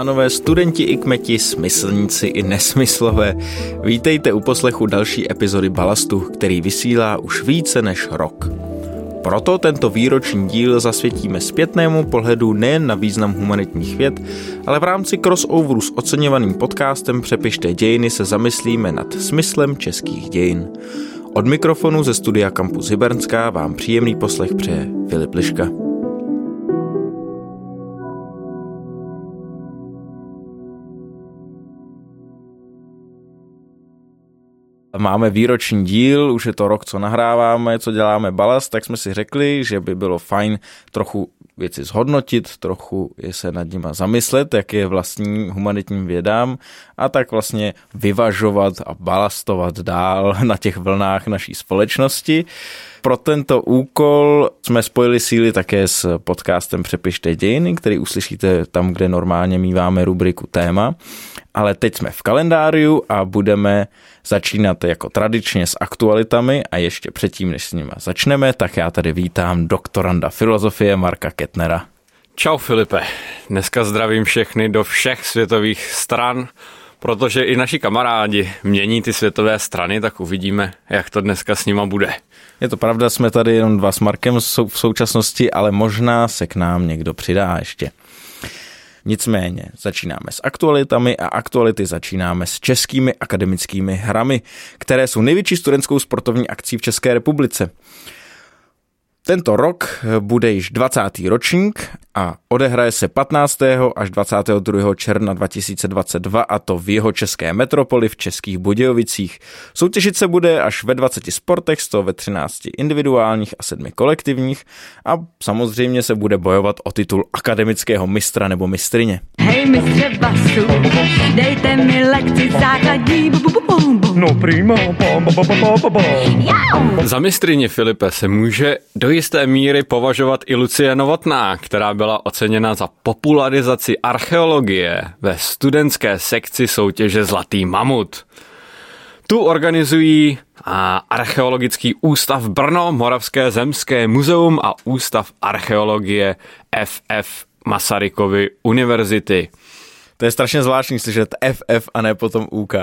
pánové, studenti i kmeti, smyslníci i nesmyslové, vítejte u poslechu další epizody Balastu, který vysílá už více než rok. Proto tento výroční díl zasvětíme zpětnému pohledu nejen na význam humanitních věd, ale v rámci crossoveru s oceňovaným podcastem Přepište dějiny se zamyslíme nad smyslem českých dějin. Od mikrofonu ze studia Campus Hybernská vám příjemný poslech přeje Filip Liška. Máme výroční díl, už je to rok, co nahráváme, co děláme balast, tak jsme si řekli, že by bylo fajn trochu věci zhodnotit, trochu je se nad nima zamyslet, jak je vlastní humanitním vědám a tak vlastně vyvažovat a balastovat dál na těch vlnách naší společnosti. Pro tento úkol jsme spojili síly také s podcastem Přepište dějiny, který uslyšíte tam, kde normálně míváme rubriku téma. Ale teď jsme v kalendáriu a budeme začínat jako tradičně s aktualitami a ještě předtím, než s nimi začneme, tak já tady vítám doktoranda filozofie Marka Ketnera. Čau Filipe, dneska zdravím všechny do všech světových stran, protože i naši kamarádi mění ty světové strany, tak uvidíme, jak to dneska s nima bude. Je to pravda, jsme tady jenom dva s Markem v současnosti, ale možná se k nám někdo přidá ještě. Nicméně začínáme s aktualitami a aktuality začínáme s českými akademickými hrami, které jsou největší studentskou sportovní akcí v České republice. Tento rok bude již 20. ročník a odehraje se 15. až 22. června 2022 a to v jeho české metropoli v Českých Budějovicích. Soutěžit se bude až ve 20 sportech, z toho ve 13 individuálních a 7 kolektivních a samozřejmě se bude bojovat o titul akademického mistra nebo mistrině. Hej mistře basu, dejte mi lekci základní. No prima. Za mistrině Filipe se může do jisté míry považovat i Lucie Novotná, která byla oceněna za popularizaci archeologie ve studentské sekci soutěže Zlatý mamut. Tu organizují a Archeologický ústav Brno, Moravské zemské muzeum a Ústav archeologie FF Masarykovy univerzity. To je strašně zvláštní slyšet FF a ne potom UK.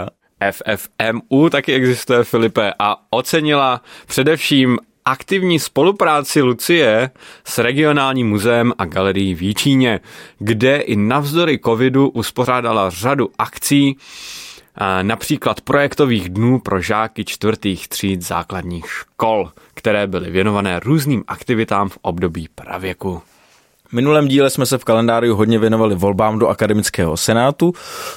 FFMU taky existuje, Filipe, a ocenila především aktivní spolupráci Lucie s regionálním muzeem a galerií v Jíčíně, kde i navzdory covidu uspořádala řadu akcí, například projektových dnů pro žáky čtvrtých tříd základních škol, které byly věnované různým aktivitám v období pravěku. V minulém díle jsme se v kalendáriu hodně věnovali volbám do akademického senátu,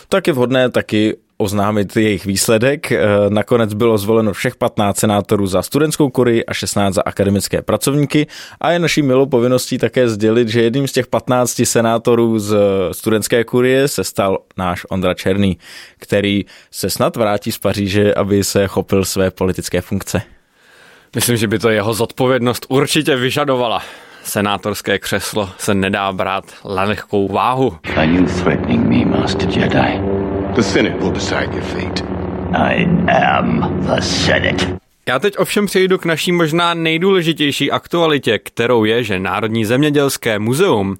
tak je vhodné taky oznámit jejich výsledek. Eh, nakonec bylo zvoleno všech 15 senátorů za studentskou kurii a 16 za akademické pracovníky a je naší milou povinností také sdělit, že jedním z těch 15 senátorů z studentské kurie se stal náš Ondra Černý, který se snad vrátí z Paříže, aby se chopil své politické funkce. Myslím, že by to jeho zodpovědnost určitě vyžadovala. Senátorské křeslo se nedá brát na lehkou váhu. Are you threatening me, Master Jedi? The Senate will decide your fate. I am the Senate. Já teď ovšem přejdu k naší možná nejdůležitější aktualitě, kterou je, že Národní zemědělské muzeum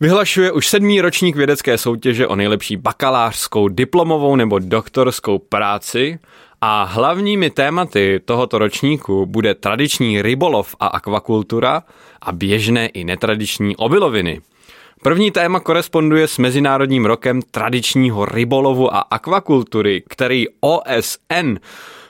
vyhlašuje už sedmý ročník vědecké soutěže o nejlepší bakalářskou, diplomovou nebo doktorskou práci a hlavními tématy tohoto ročníku bude tradiční rybolov a akvakultura a běžné i netradiční obiloviny. První téma koresponduje s Mezinárodním rokem tradičního rybolovu a akvakultury, který OSN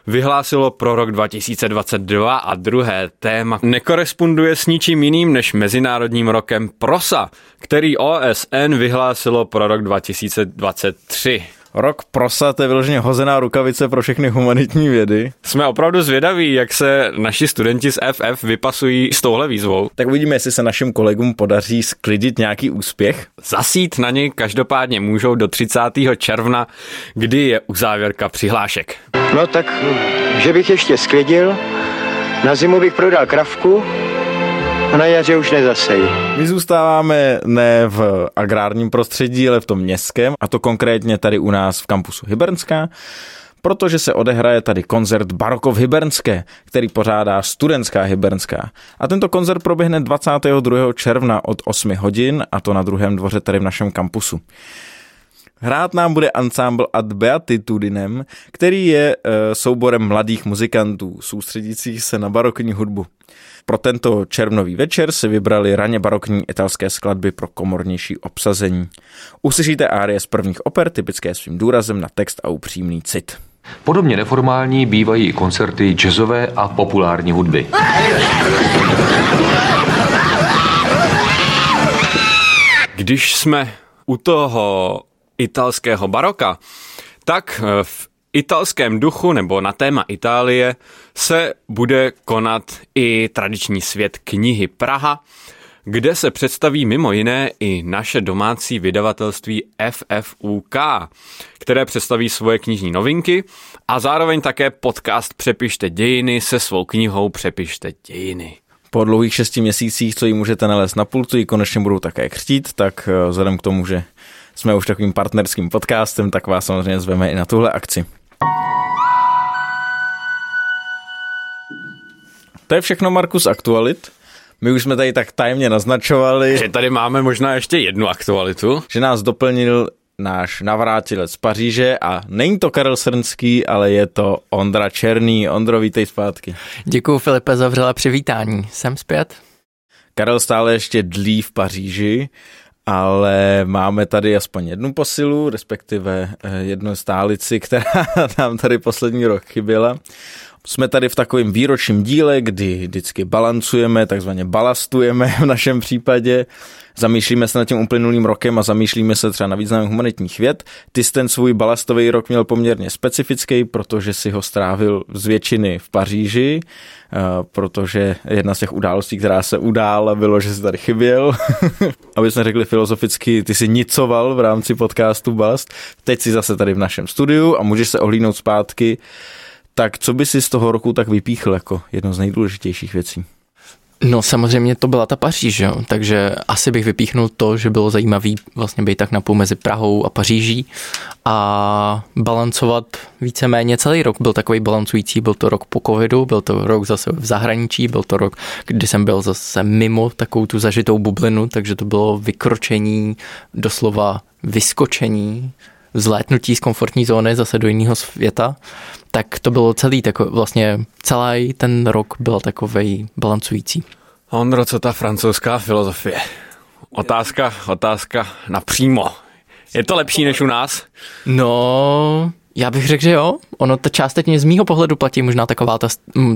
vyhlásilo pro rok 2022 a druhé téma nekoresponduje s ničím jiným než Mezinárodním rokem prosa, který OSN vyhlásilo pro rok 2023. Rok prosa, to je vyloženě hozená rukavice pro všechny humanitní vědy. Jsme opravdu zvědaví, jak se naši studenti z FF vypasují s touhle výzvou. Tak uvidíme, jestli se našim kolegům podaří sklidit nějaký úspěch. Zasít na ně každopádně můžou do 30. června, kdy je uzávěrka přihlášek. No tak, že bych ještě sklidil, na zimu bych prodal kravku, a na jaře už nezasej. My zůstáváme ne v agrárním prostředí, ale v tom městském, a to konkrétně tady u nás v kampusu Hybernská, protože se odehraje tady koncert Barokov Hybernské, který pořádá studentská Hybernská. A tento koncert proběhne 22. června od 8 hodin, a to na druhém dvoře tady v našem kampusu. Hrát nám bude ansámbl Ad Beatitudinem, který je e, souborem mladých muzikantů, soustředících se na barokní hudbu. Pro tento červnový večer si vybrali raně barokní italské skladby pro komornější obsazení. Uslyšíte árie z prvních oper, typické svým důrazem na text a upřímný cit. Podobně neformální bývají i koncerty jazzové a populární hudby. Když jsme u toho italského baroka, tak eh, v italském duchu nebo na téma Itálie se bude konat i tradiční svět knihy Praha, kde se představí mimo jiné i naše domácí vydavatelství FFUK, které představí svoje knižní novinky a zároveň také podcast Přepište dějiny se svou knihou Přepište dějiny. Po dlouhých šesti měsících, co ji můžete nalézt na pultu, ji konečně budou také křtít, tak eh, vzhledem k tomu, že jsme už takovým partnerským podcastem, tak vás samozřejmě zveme i na tuhle akci. To je všechno, Markus, aktualit. My už jsme tady tak tajemně naznačovali, Že tady máme možná ještě jednu aktualitu. že nás doplnil náš navrátilec z Paříže a není to Karel Srnský, ale je to Ondra Černý. Ondro, vítej zpátky. Děkuji Filipe za vřelé přivítání. Jsem zpět? Karel stále ještě dlí v Paříži, ale máme tady aspoň jednu posilu, respektive eh, jednu stálici, která nám tady poslední rok chyběla. Jsme tady v takovém výročním díle, kdy vždycky balancujeme, takzvaně balastujeme v našem případě. Zamýšlíme se nad tím uplynulým rokem a zamýšlíme se třeba na význam humanitních věd. Ty jsi ten svůj balastový rok měl poměrně specifický, protože si ho strávil z většiny v Paříži, eh, protože jedna z těch událostí, která se udála, bylo, že jsi tady chyběl. Aby jsme řekli filozoficky, ty si nicoval v rámci podcastu Balast. Teď si zase tady v našem studiu a můžeš se ohlídnout zpátky tak co by si z toho roku tak vypíchl jako jedno z nejdůležitějších věcí? No samozřejmě to byla ta Paříž, jo? takže asi bych vypíchnul to, že bylo zajímavý vlastně být tak napůl mezi Prahou a Paříží a balancovat víceméně celý rok. Byl takový balancující, byl to rok po covidu, byl to rok zase v zahraničí, byl to rok, kdy jsem byl zase mimo takovou tu zažitou bublinu, takže to bylo vykročení, doslova vyskočení vzlétnutí z komfortní zóny zase do jiného světa, tak to bylo celý, tak vlastně celý ten rok byl takový balancující. Ondro, co ta francouzská filozofie? Otázka, otázka napřímo. Je to lepší než u nás? No, já bych řekl, že jo. Ono to částečně z mýho pohledu platí možná taková ta,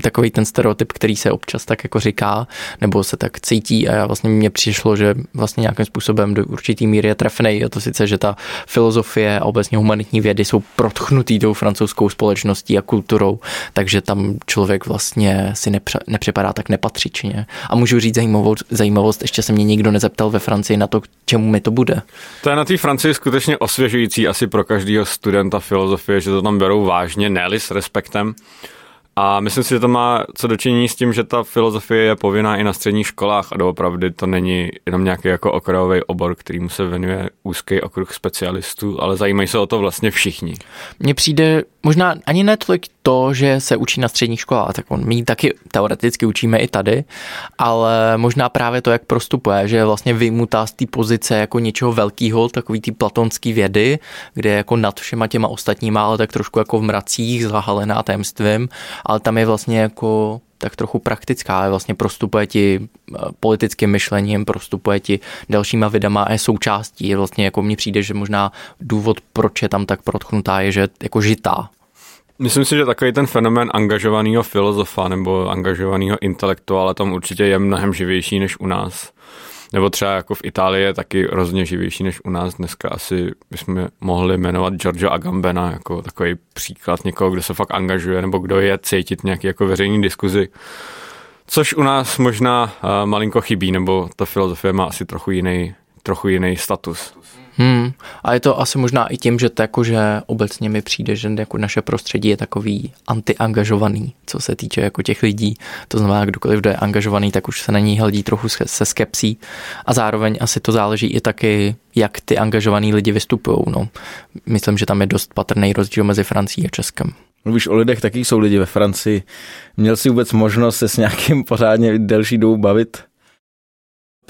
takový ten stereotyp, který se občas tak jako říká, nebo se tak cítí a já vlastně mně přišlo, že vlastně nějakým způsobem do určitý míry je trefnej. A to sice, že ta filozofie a obecně humanitní vědy jsou protchnutý tou francouzskou společností a kulturou, takže tam člověk vlastně si nepře, nepřipadá tak nepatřičně. A můžu říct zajímavost, zajímavost, ještě se mě nikdo nezeptal ve Francii na to, k čemu mi to bude. To je na té Francii skutečně osvěžující asi pro každého studenta filozofie, že to tam berou vážně, ne s respektem. A myslím si, že to má co dočinění s tím, že ta filozofie je povinná i na středních školách a doopravdy to není jenom nějaký jako okrajový obor, kterýmu se venuje úzký okruh specialistů, ale zajímají se o to vlastně všichni. Mně přijde možná ani ne tolik to, že se učí na středních školách, tak on, my taky teoreticky učíme i tady, ale možná právě to, jak prostupuje, že je vlastně vymutá z té pozice jako něčeho velkého, takový ty platonský vědy, kde je jako nad všema těma ostatníma, ale tak trošku jako v mracích, zahalená tajemstvím, ale tam je vlastně jako tak trochu praktická, ale vlastně prostupuje ti eh, politickým myšlením, prostupuje ti dalšíma vidama a je součástí. Vlastně jako mně přijde, že možná důvod, proč je tam tak protchnutá, je, že jako žitá. Myslím si, že takový ten fenomén angažovaného filozofa nebo angažovaného intelektuála tam určitě je mnohem živější než u nás. Nebo třeba jako v Itálii je taky rozně živější než u nás. Dneska asi bychom mohli jmenovat Giorgio Agambena jako takový příklad někoho, kdo se fakt angažuje nebo kdo je cítit nějaký jako veřejný diskuzi. Což u nás možná uh, malinko chybí, nebo ta filozofie má asi trochu jiný, trochu jiný status. Hmm. A je to asi možná i tím, že to jako, že obecně mi přijde, že jako naše prostředí je takový antiangažovaný, co se týče jako těch lidí. To znamená, kdokoliv, kdo je angažovaný, tak už se na ní hledí trochu se skepsí. A zároveň asi to záleží i taky, jak ty angažovaný lidi vystupují. No. Myslím, že tam je dost patrný rozdíl mezi Francií a Českem. Mluvíš o lidech, taky jsou lidi ve Francii. Měl jsi vůbec možnost se s nějakým pořádně delší dobu bavit?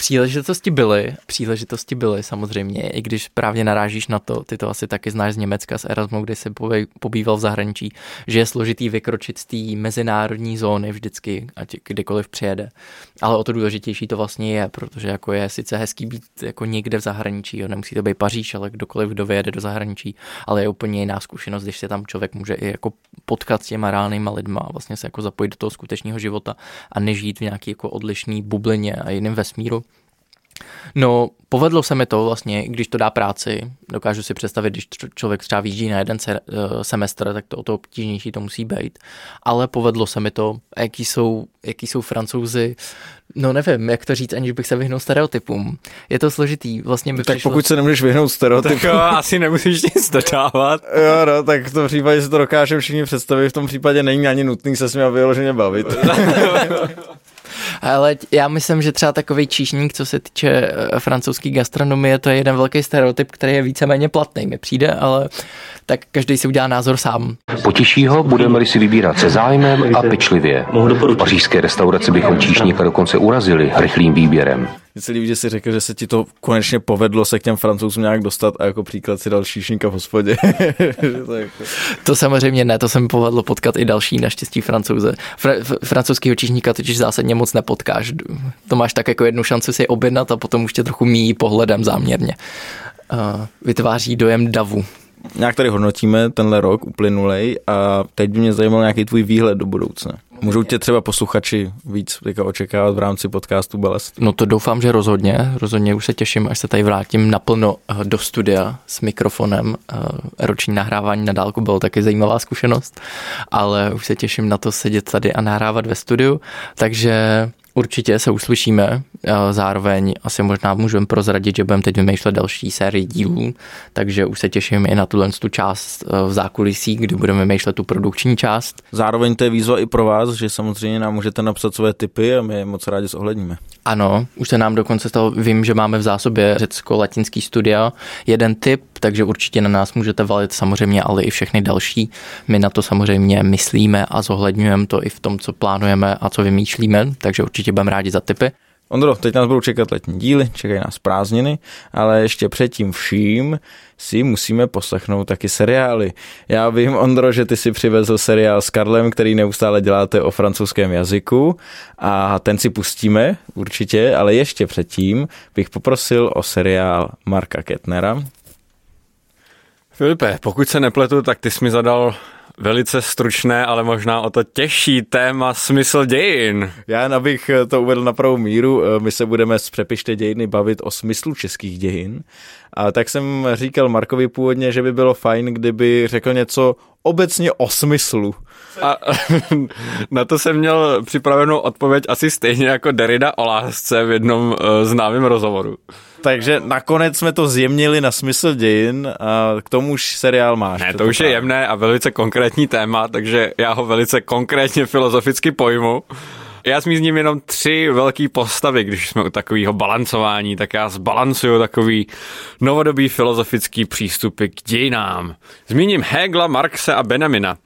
Příležitosti byly, příležitosti byly samozřejmě, i když právě narážíš na to, ty to asi taky znáš z Německa, z Erasmu, kdy se pobýval v zahraničí, že je složitý vykročit z té mezinárodní zóny vždycky, ať kdykoliv přijede. Ale o to důležitější to vlastně je, protože jako je sice hezký být jako někde v zahraničí, jo, nemusí to být Paříž, ale kdokoliv, kdo vyjede do zahraničí, ale je úplně jiná zkušenost, když se tam člověk může i jako potkat s těma reálnýma lidma a vlastně se jako zapojit do toho skutečného života a nežít v nějaký jako odlišný bublině a jiném vesmíru. No, povedlo se mi to vlastně, když to dá práci. Dokážu si představit, když člověk třeba výjíždí na jeden se, uh, semestr, tak to o to obtížnější to musí být. Ale povedlo se mi to. Jaký jsou, jaký jsou francouzi? No nevím, jak to říct, aniž bych se vyhnul stereotypům. Je to složitý. Vlastně by tak přišlo... pokud se nemůžeš vyhnout stereotypům. Tak jo, asi nemusíš nic dodávat. jo, no, tak v tom případě si to dokážeme všichni představit. V tom případě není ani nutný se s ním vyloženě bavit. Ale já myslím, že třeba takový číšník, co se týče eh, francouzské gastronomie, to je jeden velký stereotyp, který je víceméně platný, mi přijde, ale tak každý si udělá názor sám. Potěší ho, budeme-li si vybírat se zájmem a pečlivě. V pařížské restauraci bychom číšníka dokonce urazili rychlým výběrem. Mně se líbí, že si řekl, že se ti to konečně povedlo se k těm francouzům nějak dostat a jako příklad si dal šíšníka v hospodě. to, jako... to samozřejmě ne, to se mi povedlo potkat i další naštěstí francouze. Fra- francouzského číšníka totiž zásadně moc nepotkáš. To máš tak jako jednu šanci si objednat a potom už tě trochu míjí pohledem záměrně. Uh, vytváří dojem davu. Nějak tady hodnotíme tenhle rok uplynulej a teď by mě zajímal nějaký tvůj výhled do budoucna. Můžou tě třeba posluchači víc jako očekávat v rámci podcastu Balest? No to doufám, že rozhodně. Rozhodně už se těším, až se tady vrátím naplno eh, do studia s mikrofonem. Eh, roční nahrávání na dálku bylo taky zajímavá zkušenost, ale už se těším na to sedět tady a nahrávat ve studiu. Takže Určitě se uslyšíme, zároveň asi možná můžeme prozradit, že budeme teď vymýšlet další sérii dílů, takže už se těším i na tuhle tu část e, v zákulisí, kdy budeme vymýšlet tu produkční část. Zároveň to je výzva i pro vás, že samozřejmě nám můžete napsat své tipy a my je moc rádi zohledníme. Ano, už se nám dokonce stalo, vím, že máme v zásobě řecko-latinský studia, jeden tip, takže určitě na nás můžete valit samozřejmě, ale i všechny další. My na to samozřejmě myslíme a zohledňujeme to i v tom, co plánujeme a co vymýšlíme, takže určitě budeme rádi za tipy. Ondro, teď nás budou čekat letní díly, čekají nás prázdniny, ale ještě předtím vším si musíme poslechnout taky seriály. Já vím, Ondro, že ty si přivezl seriál s Karlem, který neustále děláte o francouzském jazyku a ten si pustíme určitě, ale ještě předtím bych poprosil o seriál Marka Ketnera. Filipe, pokud se nepletu, tak ty jsi mi zadal velice stručné, ale možná o to těžší téma smysl dějin. Já, abych to uvedl na pravou míru, my se budeme z Přepište dějiny bavit o smyslu českých dějin. A tak jsem říkal Markovi původně, že by bylo fajn, kdyby řekl něco obecně o smyslu. A na to jsem měl připravenou odpověď asi stejně jako Derrida o lásce v jednom uh, známém rozhovoru. Takže nakonec jsme to zjemnili na smysl dějin a k tomu už seriál máš. Ne, to už je jemné a velice konkrétní téma, takže já ho velice konkrétně filozoficky pojmu. Já zmíním jenom tři velké postavy, když jsme u takového balancování, tak já zbalancuju takový novodobý filozofický přístupy k dějinám. Zmíním Hegla, Marxe a Benamina.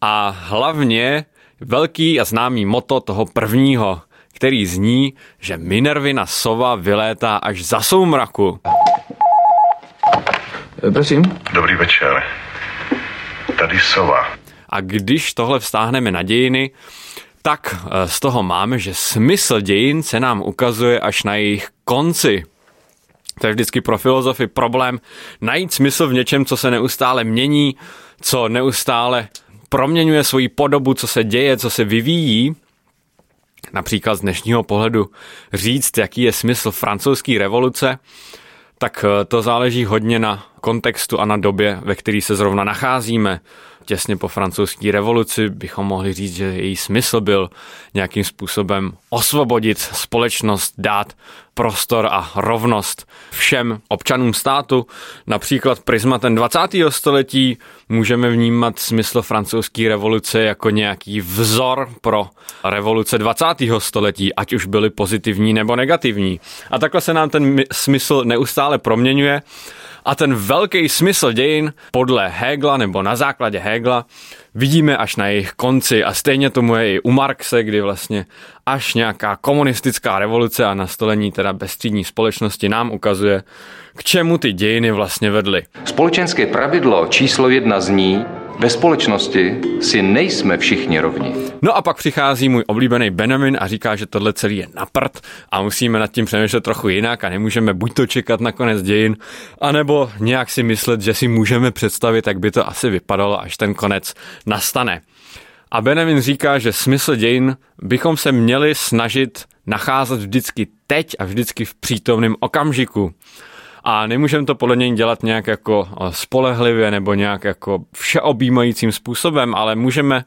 A hlavně velký a známý moto toho prvního, který zní, že Minervina sova vylétá až za soumraku. Prosím. Dobrý večer. Tady sova. A když tohle vztáhneme na dějiny, tak eh, z toho máme, že smysl dějin se nám ukazuje až na jejich konci. To je vždycky pro filozofy problém najít smysl v něčem, co se neustále mění, co neustále proměňuje svoji podobu, co se děje, co se vyvíjí. Například z dnešního pohledu říct, jaký je smysl francouzské revoluce, tak eh, to záleží hodně na kontextu a na době, ve které se zrovna nacházíme těsně po francouzské revoluci bychom mohli říct, že její smysl byl nějakým způsobem osvobodit společnost, dát prostor a rovnost všem občanům státu. Například prismatem 20. století můžeme vnímat smysl francouzské revoluce jako nějaký vzor pro revoluce 20. století, ať už byly pozitivní nebo negativní. A takhle se nám ten smysl neustále proměňuje a ten velký smysl dějin podle Hegla nebo na základě Hegla vidíme až na jejich konci a stejně tomu je i u Marxe, kdy vlastně až nějaká komunistická revoluce a nastolení teda bezstřídní společnosti nám ukazuje, k čemu ty dějiny vlastně vedly. Společenské pravidlo číslo jedna zní, ve společnosti si nejsme všichni rovni. No a pak přichází můj oblíbený Benjamin a říká, že tohle celý je na prd a musíme nad tím přemýšlet trochu jinak a nemůžeme buď to čekat na konec dějin, anebo nějak si myslet, že si můžeme představit, jak by to asi vypadalo, až ten konec nastane. A Benjamin říká, že smysl dějin bychom se měli snažit nacházet vždycky teď a vždycky v přítomném okamžiku a nemůžeme to podle něj dělat nějak jako eh, spolehlivě nebo nějak jako všeobjímajícím způsobem, ale můžeme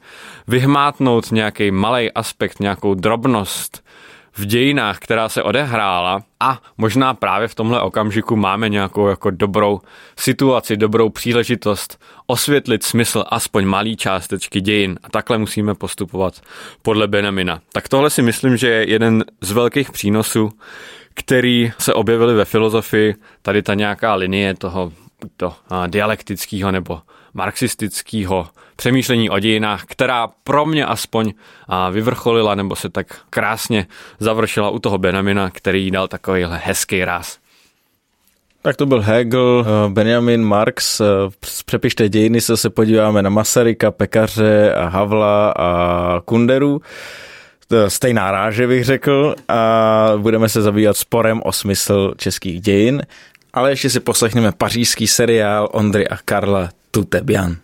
vyhmátnout nějaký malý aspekt, nějakou drobnost v dějinách, která se odehrála a možná právě v tomhle okamžiku máme nějakou jako dobrou situaci, dobrou příležitost osvětlit smysl aspoň malý částečky dějin a takhle musíme postupovat podle Benamina. Tak tohle si myslím, že je jeden z velkých přínosů který se objevily ve filozofii, tady ta nějaká linie toho to dialektického nebo marxistického přemýšlení o dějinách, která pro mě aspoň vyvrcholila nebo se tak krásně završila u toho Benjamina, který dal takovýhle hezký ráz. Tak to byl Hegel, Benjamin Marx. Přepište dějiny se se podíváme na Masaryka, Pekaře a Havla a Kunderu stejná ráže, bych řekl, a budeme se zabývat sporem o smysl českých dějin, ale ještě si poslechneme pařížský seriál Ondry a Karla Tutebian.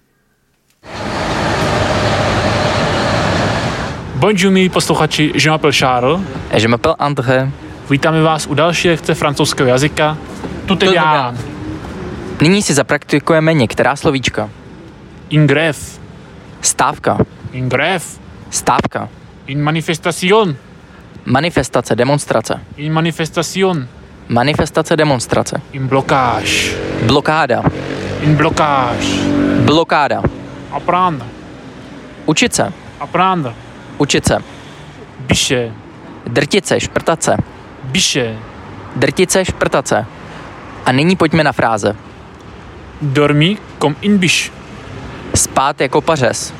Bonjour, milí posluchači, je m'appelle Charles. Et je m'appelle André. Vítáme vás u další lekce francouzského jazyka. Tutebian. Nyní si zapraktikujeme některá slovíčka. Ingref. Stávka. Ingref. Stávka. In manifestation. Manifestace, demonstrace. In manifestation. Manifestace, demonstrace. In blokáž. Blokáda. In blokáž. Blokáda. Apprendre. Učit se. Apprendre. Učit se. Biše. Šprtat se. Biše. Šprtat se. A nyní pojďme na fráze. Dormi comme une biche. Spát jako pařez.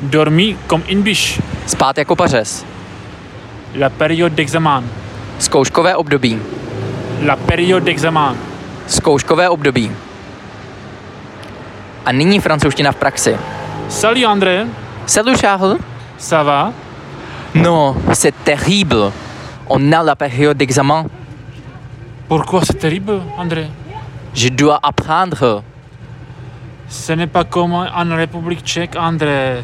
Dormi comme une biche. Spát jako pařez. La période d'examen. Zkouškové období. La période d'examen. Zkouškové období. A nyní francouzština v praxi. Salut André. Salut Charles. Ça va? Non, c'est terrible. On a la période d'examen. Pourquoi c'est terrible, André? Je dois apprendre. Ce n'est pas comme en République tchèque, André.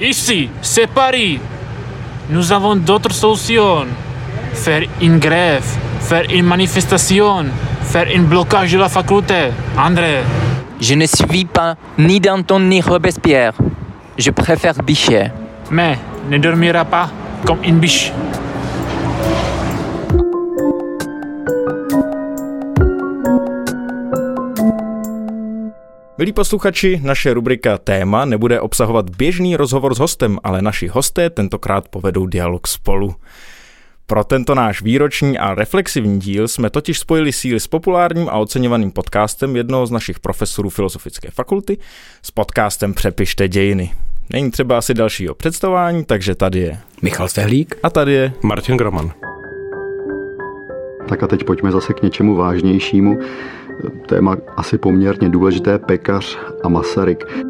Ici, c'est Paris. Nous avons d'autres solutions. Faire une grève, faire une manifestation, faire un blocage de la faculté. André. Je ne suis pas ni Danton ni Robespierre. Je préfère Bichet. Mais ne dormira pas comme une biche. Milí posluchači, naše rubrika Téma nebude obsahovat běžný rozhovor s hostem, ale naši hosté tentokrát povedou dialog spolu. Pro tento náš výroční a reflexivní díl jsme totiž spojili síly s populárním a oceňovaným podcastem jednoho z našich profesorů Filozofické fakulty s podcastem Přepište dějiny. Není třeba asi dalšího představování, takže tady je Michal Stehlík a tady je Martin Groman. Tak a teď pojďme zase k něčemu vážnějšímu téma asi poměrně důležité, pekař a Masaryk.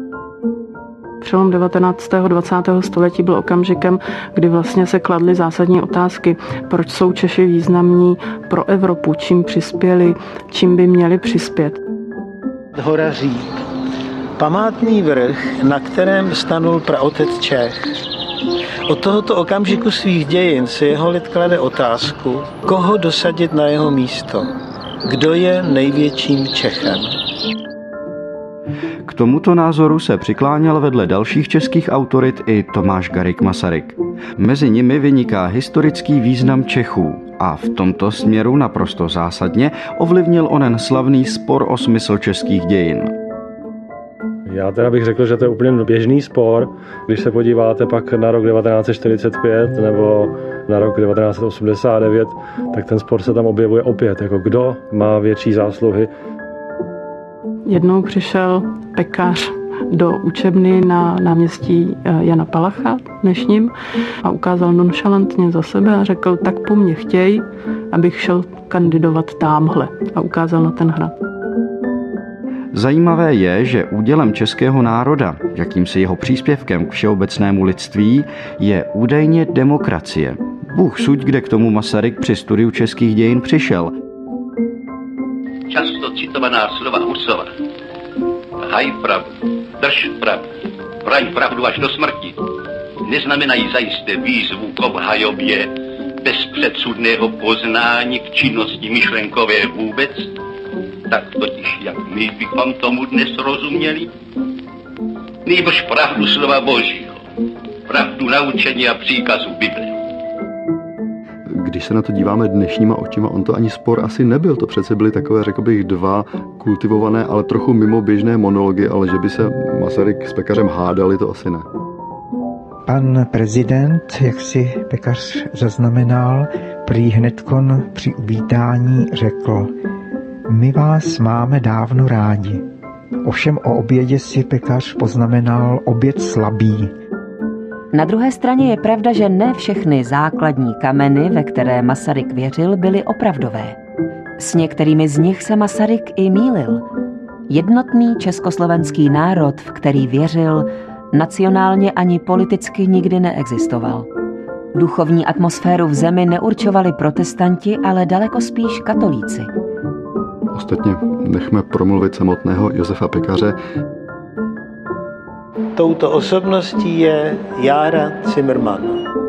Přelom 19. a 20. století byl okamžikem, kdy vlastně se kladly zásadní otázky, proč jsou Češi významní pro Evropu, čím přispěli, čím by měli přispět. Hora Říp, památný vrch, na kterém stanul praotec Čech. Od tohoto okamžiku svých dějin si jeho lid klade otázku, koho dosadit na jeho místo. Kdo je největším Čechem? K tomuto názoru se přikláněl vedle dalších českých autorit i Tomáš Garik Masaryk. Mezi nimi vyniká historický význam Čechů a v tomto směru naprosto zásadně ovlivnil onen slavný spor o smysl českých dějin. Já teda bych řekl, že to je úplně běžný spor, když se podíváte pak na rok 1945 nebo na rok 1989, tak ten spor se tam objevuje opět, jako kdo má větší zásluhy. Jednou přišel pekař do učebny na náměstí eh, Jana Palacha dnešním a ukázal nonchalantně za sebe a řekl, tak po mně chtěj, abych šel kandidovat támhle a ukázal na ten hrad. Zajímavé je, že údělem českého národa, jakýmsi jeho příspěvkem k všeobecnému lidství, je údajně demokracie. Bůh suď, kde k tomu Masaryk při studiu českých dějin přišel. Často citovaná slova Husova. Haj pravdu, drž pravdu, vraň pravdu až do smrti. Neznamenají zajisté výzvu k obhajobě bez předsudného poznání k činnosti myšlenkové vůbec, tak totiž jak my bychom tomu dnes rozuměli, nejbrž pravdu slova Božího, pravdu naučení a příkazu Bible. Když se na to díváme dnešníma očima, on to ani spor asi nebyl. To přece byly takové, řekl bych, dva kultivované, ale trochu mimo běžné monology, ale že by se Masaryk s Pekařem hádali, to asi ne. Pan prezident, jak si Pekař zaznamenal, prý hnedkon při uvítání řekl, my vás máme dávno rádi. Ovšem o obědě si pekař poznamenal oběd slabý. Na druhé straně je pravda, že ne všechny základní kameny, ve které Masaryk věřil, byly opravdové. S některými z nich se Masaryk i mýlil. Jednotný československý národ, v který věřil, nacionálně ani politicky nikdy neexistoval. Duchovní atmosféru v zemi neurčovali protestanti, ale daleko spíš katolíci. Ostatně nechme promluvit samotného Josefa Pekaře. Touto osobností je Jára Zimmermann.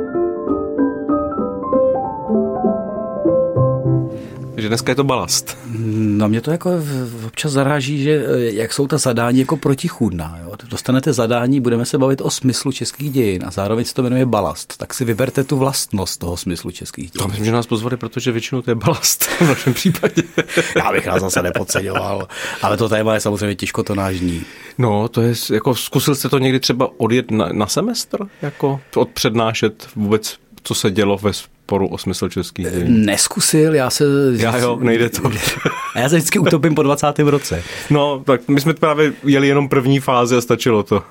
Že dneska je to balast. No mě to jako občas zaráží, že eh, jak jsou ta zadání jako protichůdná. Jo? Dostanete zadání, budeme se bavit o smyslu českých dějin a zároveň se to jmenuje balast. Tak si vyberte tu vlastnost toho smyslu českých dějin. To myslím, že nás pozvali, protože většinou to je balast v našem případě. Já bych nás zase nepodceňoval, ale to téma je samozřejmě těžko to nážní. No, to je, jako zkusil jste to někdy třeba odjet na, na semestr, jako odpřednášet vůbec, co se dělo ve sporu o smysl českých dějin? Neskusil, já se... Já jo, nejde to. A já se vždycky utopím po 20. roce. No, tak my jsme právě jeli jenom první fázi a stačilo to.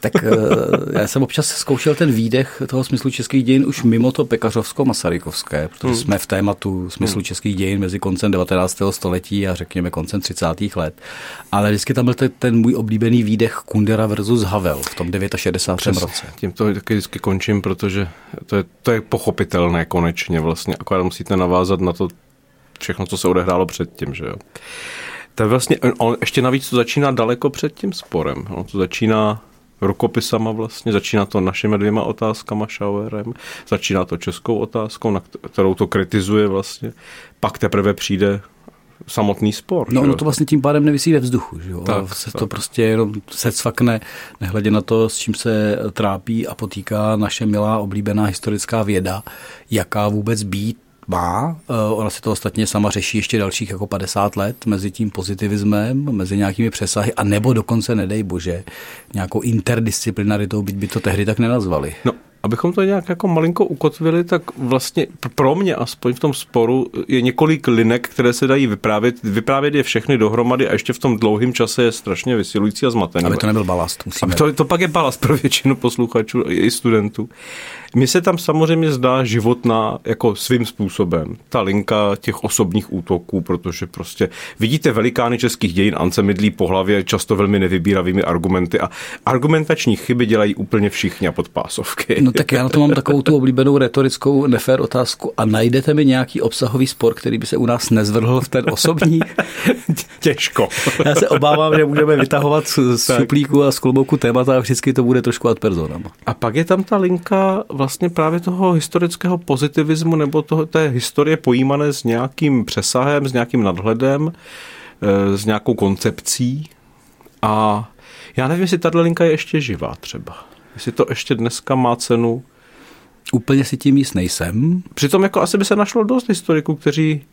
Tak eh, já jsem občas zkoušel ten výdech toho smyslu českých dějin už mimo to pekařovsko-masarykovské, protože hmm. jsme v tématu smyslu hmm. českých dějin mezi koncem 19. století a řekněme koncem 30. let. Ale vždycky tam byl ten, ten můj oblíbený výdech Kundera versus Havel v tom 69. Přesně. roce. Tím to taky vždycky končím, protože to je, to je pochopitelné konečně vlastně, akorát musíte navázat na to všechno, co se odehrálo předtím, že jo. To je vlastně, on ještě navíc to začíná daleko před tím sporem. On to začíná rukopisama vlastně. Začíná to našimi dvěma otázkama Schauerem, začíná to českou otázkou, na kterou to kritizuje vlastně. Pak teprve přijde samotný spor. No, no to vlastně tím pádem nevisí ve vzduchu, že jo? Tak, se tak. to prostě jenom se cvakne, nehledě na to, s čím se trápí a potýká naše milá oblíbená historická věda, jaká vůbec být má. Eh, ona se to ostatně sama řeší ještě dalších jako 50 let mezi tím pozitivismem, mezi nějakými přesahy, a nebo dokonce, nedej bože, nějakou interdisciplinaritou, byť by to tehdy tak nenazvali. No, abychom to nějak jako malinko ukotvili, tak vlastně pro mě aspoň v tom sporu je několik linek, které se dají vyprávět. Vyprávět je všechny dohromady a ještě v tom dlouhém čase je strašně vysilující a zmatený. Aby to nebyl balast. Musíme. to, to pak je balast pro většinu posluchačů i studentů. Mně se tam samozřejmě zdá životná jako svým způsobem. Ta linka těch osobních útoků, protože prostě vidíte velikány českých dějin, Ance mydlí po hlavě často velmi nevybíravými argumenty a argumentační chyby dělají úplně všichni a podpásovky. No tak já na to mám takovou tu oblíbenou retorickou nefér otázku a najdete mi nějaký obsahový spor, který by se u nás nezvrhl v ten osobní? Těžko. Já se obávám, že můžeme vytahovat z suplíku a z klobouku témata a vždycky to bude trošku ad personam. A pak je tam ta linka vlastně právě toho historického pozitivismu nebo toho, té historie pojímané s nějakým přesahem, s nějakým nadhledem, eh, s nějakou koncepcí. A já nevím, jestli tato linka je ještě živá třeba. Jestli to ještě dneska má cenu. Úplně si tím jist nejsem. Přitom jako asi by se našlo dost historiků, kteří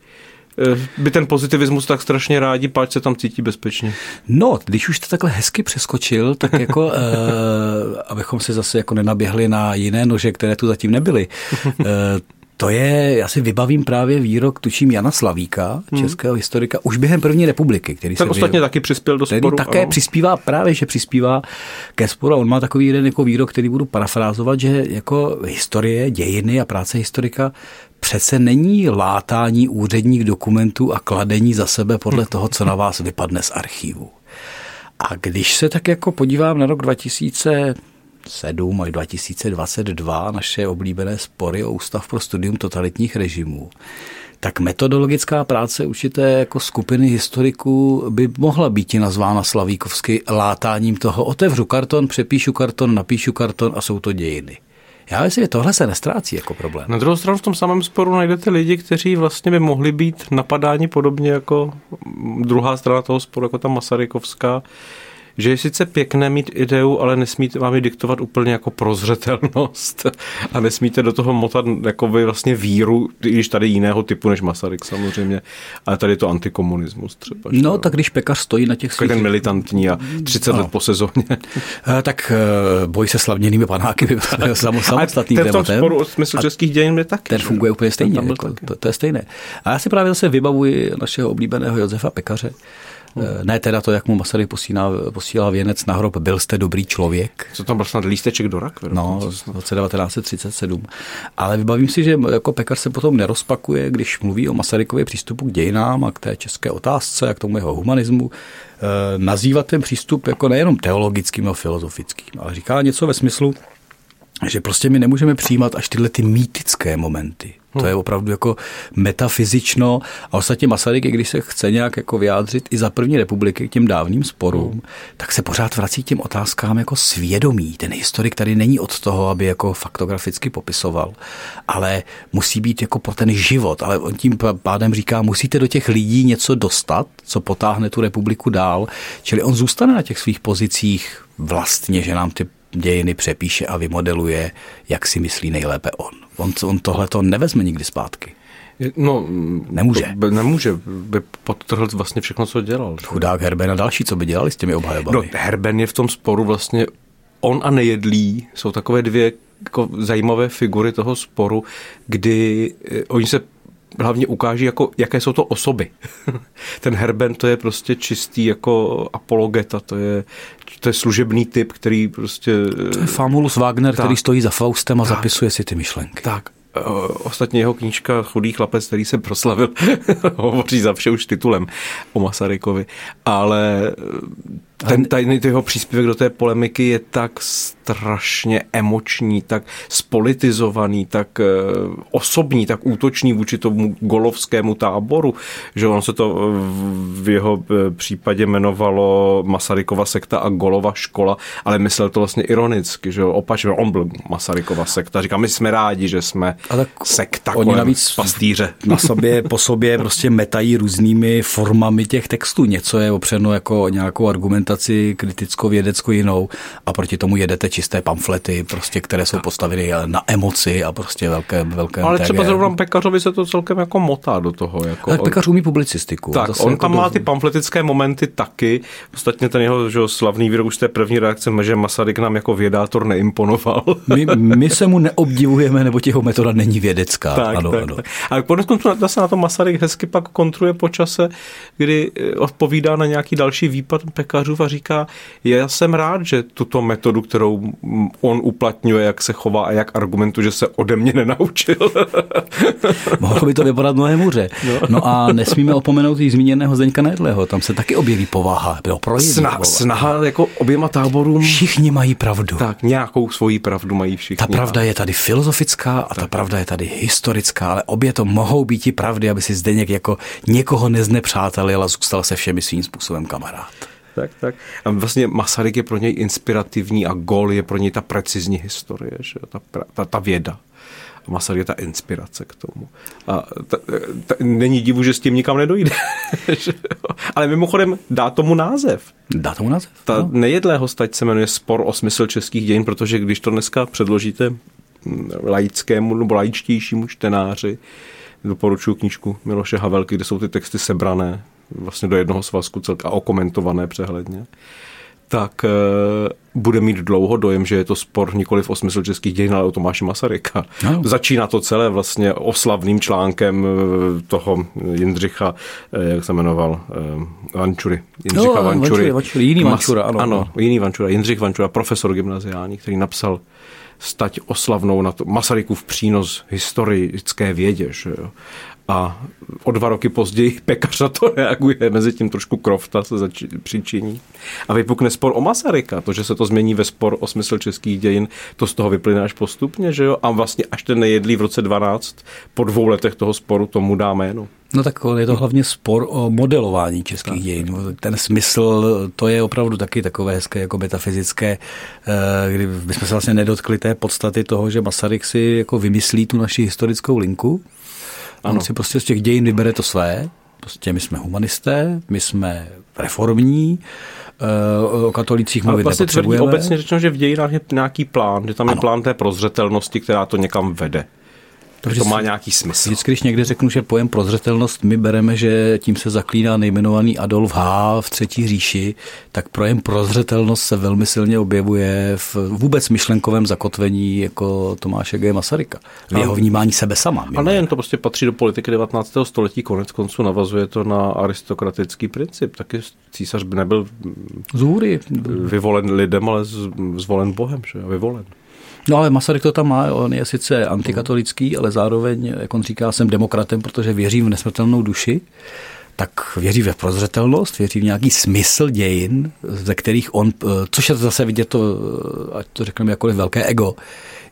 by ten pozitivismus tak strašně rádi, páč se tam cítí bezpečně. No, když už to takhle hezky přeskočil, tak jako, uh, abychom si zase jako nenaběhli na jiné nože, které tu zatím nebyly. Uh, to je, já si vybavím právě výrok, tučím Jana Slavíka, hmm. českého historika, už během první republiky, který tak se ostatně taky přispěl do sporu. také ano. přispívá právě, že přispívá ke sporu. On má takový jeden jako výrok, který budu parafrázovat, že jako historie, dějiny a práce historika přece není látání úředních dokumentů a kladení za sebe podle toho, co na vás vypadne z archivu. A když se tak jako podívám na rok 2000, 7 až 2022 naše oblíbené spory o Ústav pro studium totalitních režimů, tak metodologická práce určité jako skupiny historiků by mohla být nazvána slavíkovsky látáním toho otevřu karton, přepíšu karton, napíšu karton a jsou to dějiny. Já myslím, že tohle se nestrácí jako problém. Na druhou stranu v tom samém sporu najdete lidi, kteří vlastně by mohli být napadáni podobně jako druhá strana toho sporu, jako ta Masarykovská, že je sice pěkné mít ideu, ale nesmíte vám ji diktovat úplně jako prozřetelnost a nesmíte do toho motat jako by vlastně víru, když tady jiného typu než Masaryk samozřejmě, ale tady je to antikomunismus třeba. No, tak když pekař stojí na těch svých... ten militantní a 30 no. let po sezóně. Eh, tak eh, boj se slavněnými panáky by byl samostatný ten tom sporu o smyslu českých dějin je taky. Ten funguje úplně stejně, jako, to, to, je stejné. A já si právě zase vybavuji našeho oblíbeného Josefa Pekaře, Hmm. Ne teda to, jak mu Masaryk posílá, posílá věnec na hrob, byl jste dobrý člověk. Co tam byl snad lísteček do rak? No, v roce 1937. Ale vybavím si, že jako pekař se potom nerozpakuje, když mluví o Masarykově přístupu k dějinám a k té české otázce a k tomu jeho humanismu, eh, nazývat ten přístup jako nejenom teologickým a filozofickým, ale říká něco ve smyslu, že prostě my nemůžeme přijímat až tyhle ty mýtické momenty. To je opravdu jako metafyzično. A ostatně Masaryk, když se chce nějak jako vyjádřit i za první republiky k těm dávným sporům, hmm. tak se pořád vrací k těm otázkám jako svědomí. Ten historik tady není od toho, aby jako faktograficky popisoval, ale musí být jako pro ten život. Ale on tím pádem říká, musíte do těch lidí něco dostat, co potáhne tu republiku dál. Čili on zůstane na těch svých pozicích vlastně, že nám ty dějiny přepíše a vymodeluje, jak si myslí nejlépe on. On, on tohle to nevezme nikdy zpátky. No, nemůže. By, nemůže, by podtrhl vlastně všechno, co dělal. Chudák Herben a další, co by dělali s těmi obhajobami. No, Herben je v tom sporu vlastně, on a nejedlý jsou takové dvě jako zajímavé figury toho sporu, kdy eh, oni se hlavně ukáží, jako, jaké jsou to osoby. Ten Herben to je prostě čistý jako apologeta, to je, to je služebný typ, který prostě... To je Famulus Wagner, tak, který stojí za Faustem a tak, zapisuje si ty myšlenky. Tak, Ostatně jeho knížka Chudý chlapec, který se proslavil, hovoří za vše už titulem o Masarykovi. Ale ten, ten jeho příspěvek do té polemiky je tak strašně emoční, tak spolitizovaný, tak eh, osobní, tak útočný vůči tomu golovskému táboru, že on se to v jeho eh, případě jmenovalo Masarykova sekta a Golova škola, ale myslel to vlastně ironicky, že opačně, on byl Masarykova sekta. Říká, my jsme rádi, že jsme a tak sekta oni navíc pastýře. Na sobě, po sobě prostě metají různými formami těch textů. Něco je opřeno jako nějakou argumentaci kritickou, vědeckou jinou a proti tomu jedete čisté pamflety, prostě, které jsou postaveny na emoci a prostě velké, velké Ale MTG. třeba zrovna Pekařovi se to celkem jako motá do toho. Jako tak Pekař umí publicistiku. Tak, on jako tam má ty pamfletické momenty taky. Ostatně ten jeho že, slavný výrok už té první reakce, že Masaryk nám jako vědátor neimponoval. My, my se mu neobdivujeme, nebo jeho metoda není vědecká. Tak, ano, tak, ano. Tak. Ale konec konců se na to Masaryk hezky pak kontruje po čase, kdy eh, odpovídá na nějaký další výpad pekařů a říká, já jsem rád, že tuto metodu, kterou on uplatňuje, jak se chová a jak argumentuje, že se ode mě nenaučil. Mohlo by to vypadat mnohem hůře. No. no a nesmíme opomenout i zmíněného Zdeňka Nedleho, tam se taky objeví povaha. Bylo Sna, snaha jako oběma táborům. Všichni mají pravdu. Tak, nějakou svoji pravdu mají všichni. Ta pravda je tady filozofická a tak. ta pravda je tady historická, ale obě to mohou být i pravdy, aby si Zdeněk jako někoho neznepřátelil a zůstal se všemi svým způsobem kamarád tak, tak. A vlastně Masaryk je pro něj inspirativní a gol je pro něj ta precizní historie, že? Ta, ta, ta věda. A Masaryk je ta inspirace k tomu. A ta, ta, není divu, že s tím nikam nedojde. Ale mimochodem dá tomu název. Dá tomu název? Ta no. nejedlého stať se jmenuje Spor o smysl českých dějin, protože když to dneska předložíte laickému nebo laičtějšímu čtenáři, doporučuji knížku Miloše Havelky, kde jsou ty texty sebrané vlastně do jednoho svazku celka okomentované přehledně, tak bude mít dlouho dojem, že je to spor nikoli o smysl českých dějin, ale o Tomáše Masaryka. No. Začíná to celé vlastně oslavným článkem toho Jindřicha, jak se jmenoval, Vančury. Jindřicha no, Vančury. Vančury, Vančury. Jiný Vančura, ano. Ano, jiný Vančura. Jindřich Vančura, profesor gymnaziální, který napsal stať oslavnou na to Masarykův přínos historické vědě. Že jo? A o dva roky později pekař na to reaguje, mezi tím trošku krofta se zač- přičiní. A vypukne spor o Masaryka, to, že se to změní ve spor o smysl českých dějin, to z toho vyplyne až postupně, že jo? A vlastně až ten nejedlý v roce 12, po dvou letech toho sporu, tomu dá jméno. No tak je to hlavně spor o modelování českých tak. dějin. Ten smysl, to je opravdu taky takové hezké jako metafyzické, eh, kdy bychom se vlastně nedotkli té podstaty toho, že Masaryk si jako vymyslí tu naši historickou linku. Ano. On si prostě z těch dějin vybere to své. Prostě my jsme humanisté, my jsme reformní, eh, o katolících mluvit vlastně nepotřebujeme. obecně řečeno, že v dějinách je nějaký plán, že tam ano. je plán té prozřetelnosti, která to někam vede. Takže to má nějaký smysl. Vždycky, když někdy řeknu, že pojem prozřetelnost my bereme, že tím se zaklíná nejmenovaný Adolf H. v třetí říši, tak pojem prozřetelnost se velmi silně objevuje v vůbec myšlenkovém zakotvení jako Tomáše G. Masaryka. V jeho vnímání sebe sama. A nejen to prostě patří do politiky 19. století, konec konců navazuje to na aristokratický princip. Taky císař by nebyl Zůry. vyvolen lidem, ale zvolen Bohem, že? vyvolen. No ale Masaryk to tam má, on je sice antikatolický, ale zároveň, jak on říká, jsem demokratem, protože věřím v nesmrtelnou duši, tak věří ve prozřetelnost, věří v nějaký smysl dějin, ze kterých on, což je zase vidět to, ať to řekneme jakkoliv velké ego,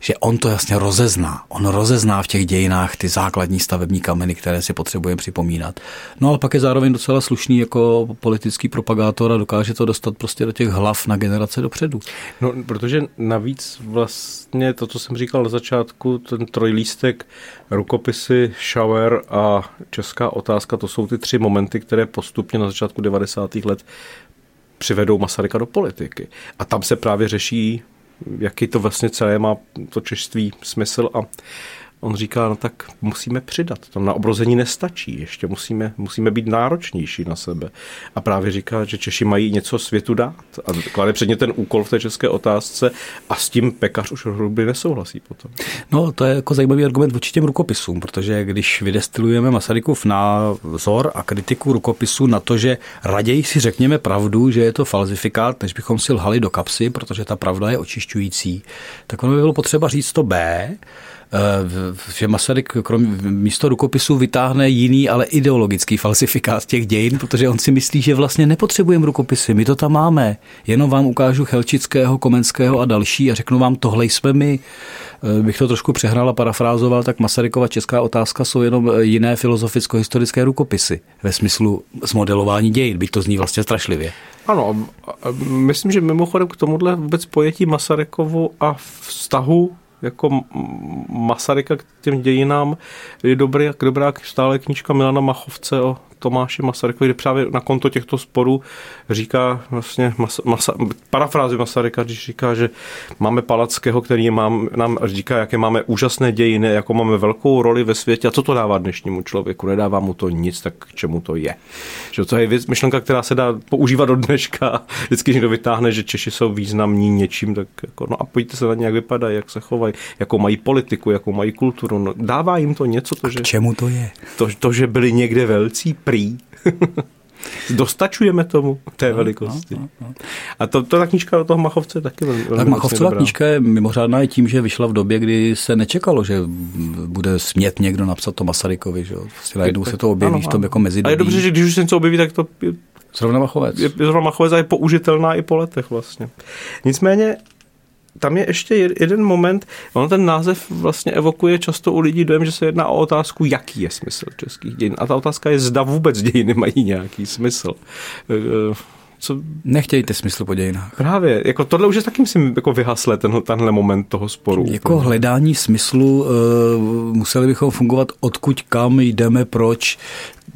že on to jasně rozezná. On rozezná v těch dějinách ty základní stavební kameny, které si potřebujeme připomínat. No ale pak je zároveň docela slušný jako politický propagátor a dokáže to dostat prostě do těch hlav na generace dopředu. No, protože navíc vlastně to, co jsem říkal na začátku, ten trojlístek, rukopisy, shower a česká otázka, to jsou ty tři momenty, které postupně na začátku 90. let přivedou Masaryka do politiky. A tam se právě řeší jaký to vlastně celé má to češství smysl a On říká, no tak musíme přidat, tam na obrození nestačí, ještě musíme, musíme být náročnější na sebe. A právě říká, že Češi mají něco světu dát a klade předně ten úkol v té české otázce a s tím pekař už hruby nesouhlasí potom. No to je jako zajímavý argument vůči těm rukopisům, protože když vydestilujeme Masarykův názor a kritiku rukopisů na to, že raději si řekněme pravdu, že je to falzifikát, než bychom si lhali do kapsy, protože ta pravda je očišťující, tak ono by bylo potřeba říct to B, že Masaryk krom, místo rukopisu vytáhne jiný, ale ideologický falsifikát těch dějin, protože on si myslí, že vlastně nepotřebujeme rukopisy, my to tam máme. Jenom vám ukážu Chelčického, Komenského a další a řeknu vám, tohle jsme my. Eh, bych to trošku přehnal a parafrázoval, tak Masarykova česká otázka jsou jenom jiné filozoficko-historické rukopisy ve smyslu zmodelování dějin, byť to zní vlastně strašlivě. Ano, myslím, že mimochodem k tomuhle vůbec pojetí Masarykovu a vztahu jako Masaryka k těm dějinám je dobrý, jak dobrá stále knížka Milana Machovce o Tomáši Masarykovi, kde právě na konto těchto sporů říká vlastně masa, masa, parafrázi Masaryka, když říká, že máme Palackého, který mám, nám říká, jaké máme úžasné dějiny, jako máme velkou roli ve světě a co to dává dnešnímu člověku? Nedává mu to nic, tak k čemu to je? Že to je věc, myšlenka, která se dá používat do dneška. Vždycky někdo vytáhne, že Češi jsou významní něčím, tak jako, no a pojďte se na ně, jak vypadají, jak se chovají, jakou mají politiku, jakou mají kulturu. No, dává jim to něco, to, že, k čemu to je? To, to, že byli někde velcí, prý. Dostačujeme tomu té no, velikosti. No, no, no. A to, to ta knížka od toho Machovce taky velmi Tak Machovcová dobrá. knížka je mimořádná i tím, že vyšla v době, kdy se nečekalo, že bude smět někdo napsat to Masarykovi. Že? Vlastně najednou se to objeví ano, v tom jako mezi. A je dobře, že když už se něco objeví, tak to Zrovna Machovec. Je, je zrovna Machovec a je použitelná i po letech vlastně. Nicméně tam je ještě jeden moment, on ten název vlastně evokuje často u lidí dojem, že se jedná o otázku, jaký je smysl českých dějin. A ta otázka je, zda vůbec dějiny mají nějaký smysl. Eh, co... Nechtějte smysl po dějinách. Právě, jako tohle už je taky, myslím, jako vyhasle ten, tenhle moment toho sporu. Jako hledání smyslu, uh, museli bychom fungovat odkud kam jdeme, proč,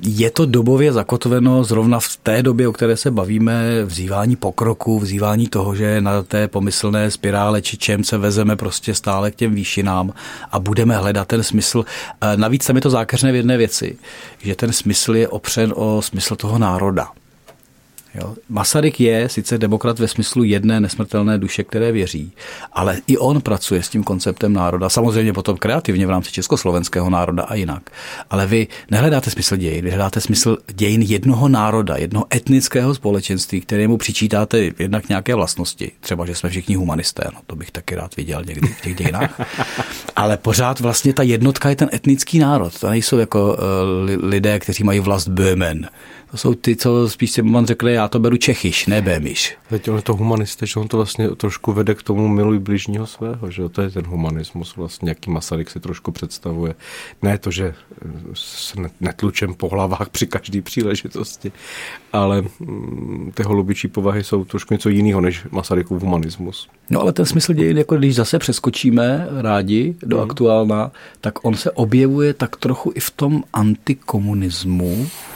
je to dobově zakotveno zrovna v té době, o které se bavíme, vzývání pokroku, vzývání toho, že na té pomyslné spirále či čem se vezeme prostě stále k těm výšinám a budeme hledat ten smysl. Navíc tam je to zákeřné v jedné věci, že ten smysl je opřen o smysl toho národa. Jo? Masaryk je sice demokrat ve smyslu jedné nesmrtelné duše, které věří, ale i on pracuje s tím konceptem národa, samozřejmě potom kreativně v rámci československého národa a jinak. Ale vy nehledáte smysl dějin, vy hledáte smysl dějin jednoho národa, jednoho etnického společenství, kterému přičítáte jednak nějaké vlastnosti, třeba, že jsme všichni humanisté, no to bych taky rád viděl někdy v těch dějinách, ale pořád vlastně ta jednotka je ten etnický národ, to nejsou jako uh, lidé, kteří mají vlast Böhmen, to jsou ty, co spíš si man řekli, já to beru Čechyš, ne Bémiš. Teď on je to humanista, že on to vlastně trošku vede k tomu miluj bližního svého, že to je ten humanismus vlastně, jaký Masaryk si trošku představuje. Ne to, že se netlučem po hlavách při každé příležitosti, ale mm, ty holubičí povahy jsou trošku něco jiného než Masarykův humanismus. No ale ten smysl dějin, jako když zase přeskočíme rádi do hmm. aktuálna, tak on se objevuje tak trochu i v tom antikomunismu, Eh,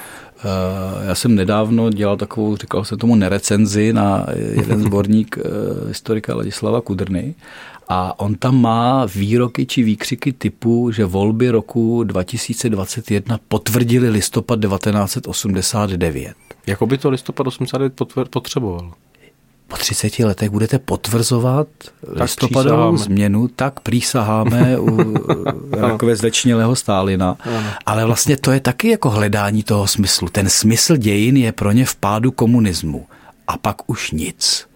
já jsem nedávno dělal takovou, říkal jsem tomu nerecenzi na jeden sborník eh, historika Ladislava Kudrny a on tam má výroky či výkřiky typu, že volby roku 2021 potvrdili listopad 1989. Jako by to listopad 89 potřeboval? Po 30 letech budete potvrzovat listopadovou změnu, tak přísaháme u takové zlečnělého Stálina. Ale vlastně to je taky jako hledání toho smyslu. Ten smysl dějin je pro ně v pádu komunismu. A pak už nic.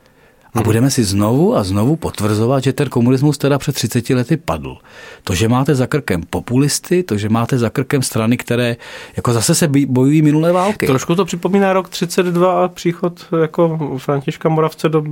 A hmm. budeme si znovu a znovu potvrzovat, že ten komunismus teda před 30 lety padl. To, že máte za krkem populisty, to, že máte za krkem strany, které jako zase se bojují minulé války. Trošku to připomíná rok 32 a příchod jako Františka Moravce do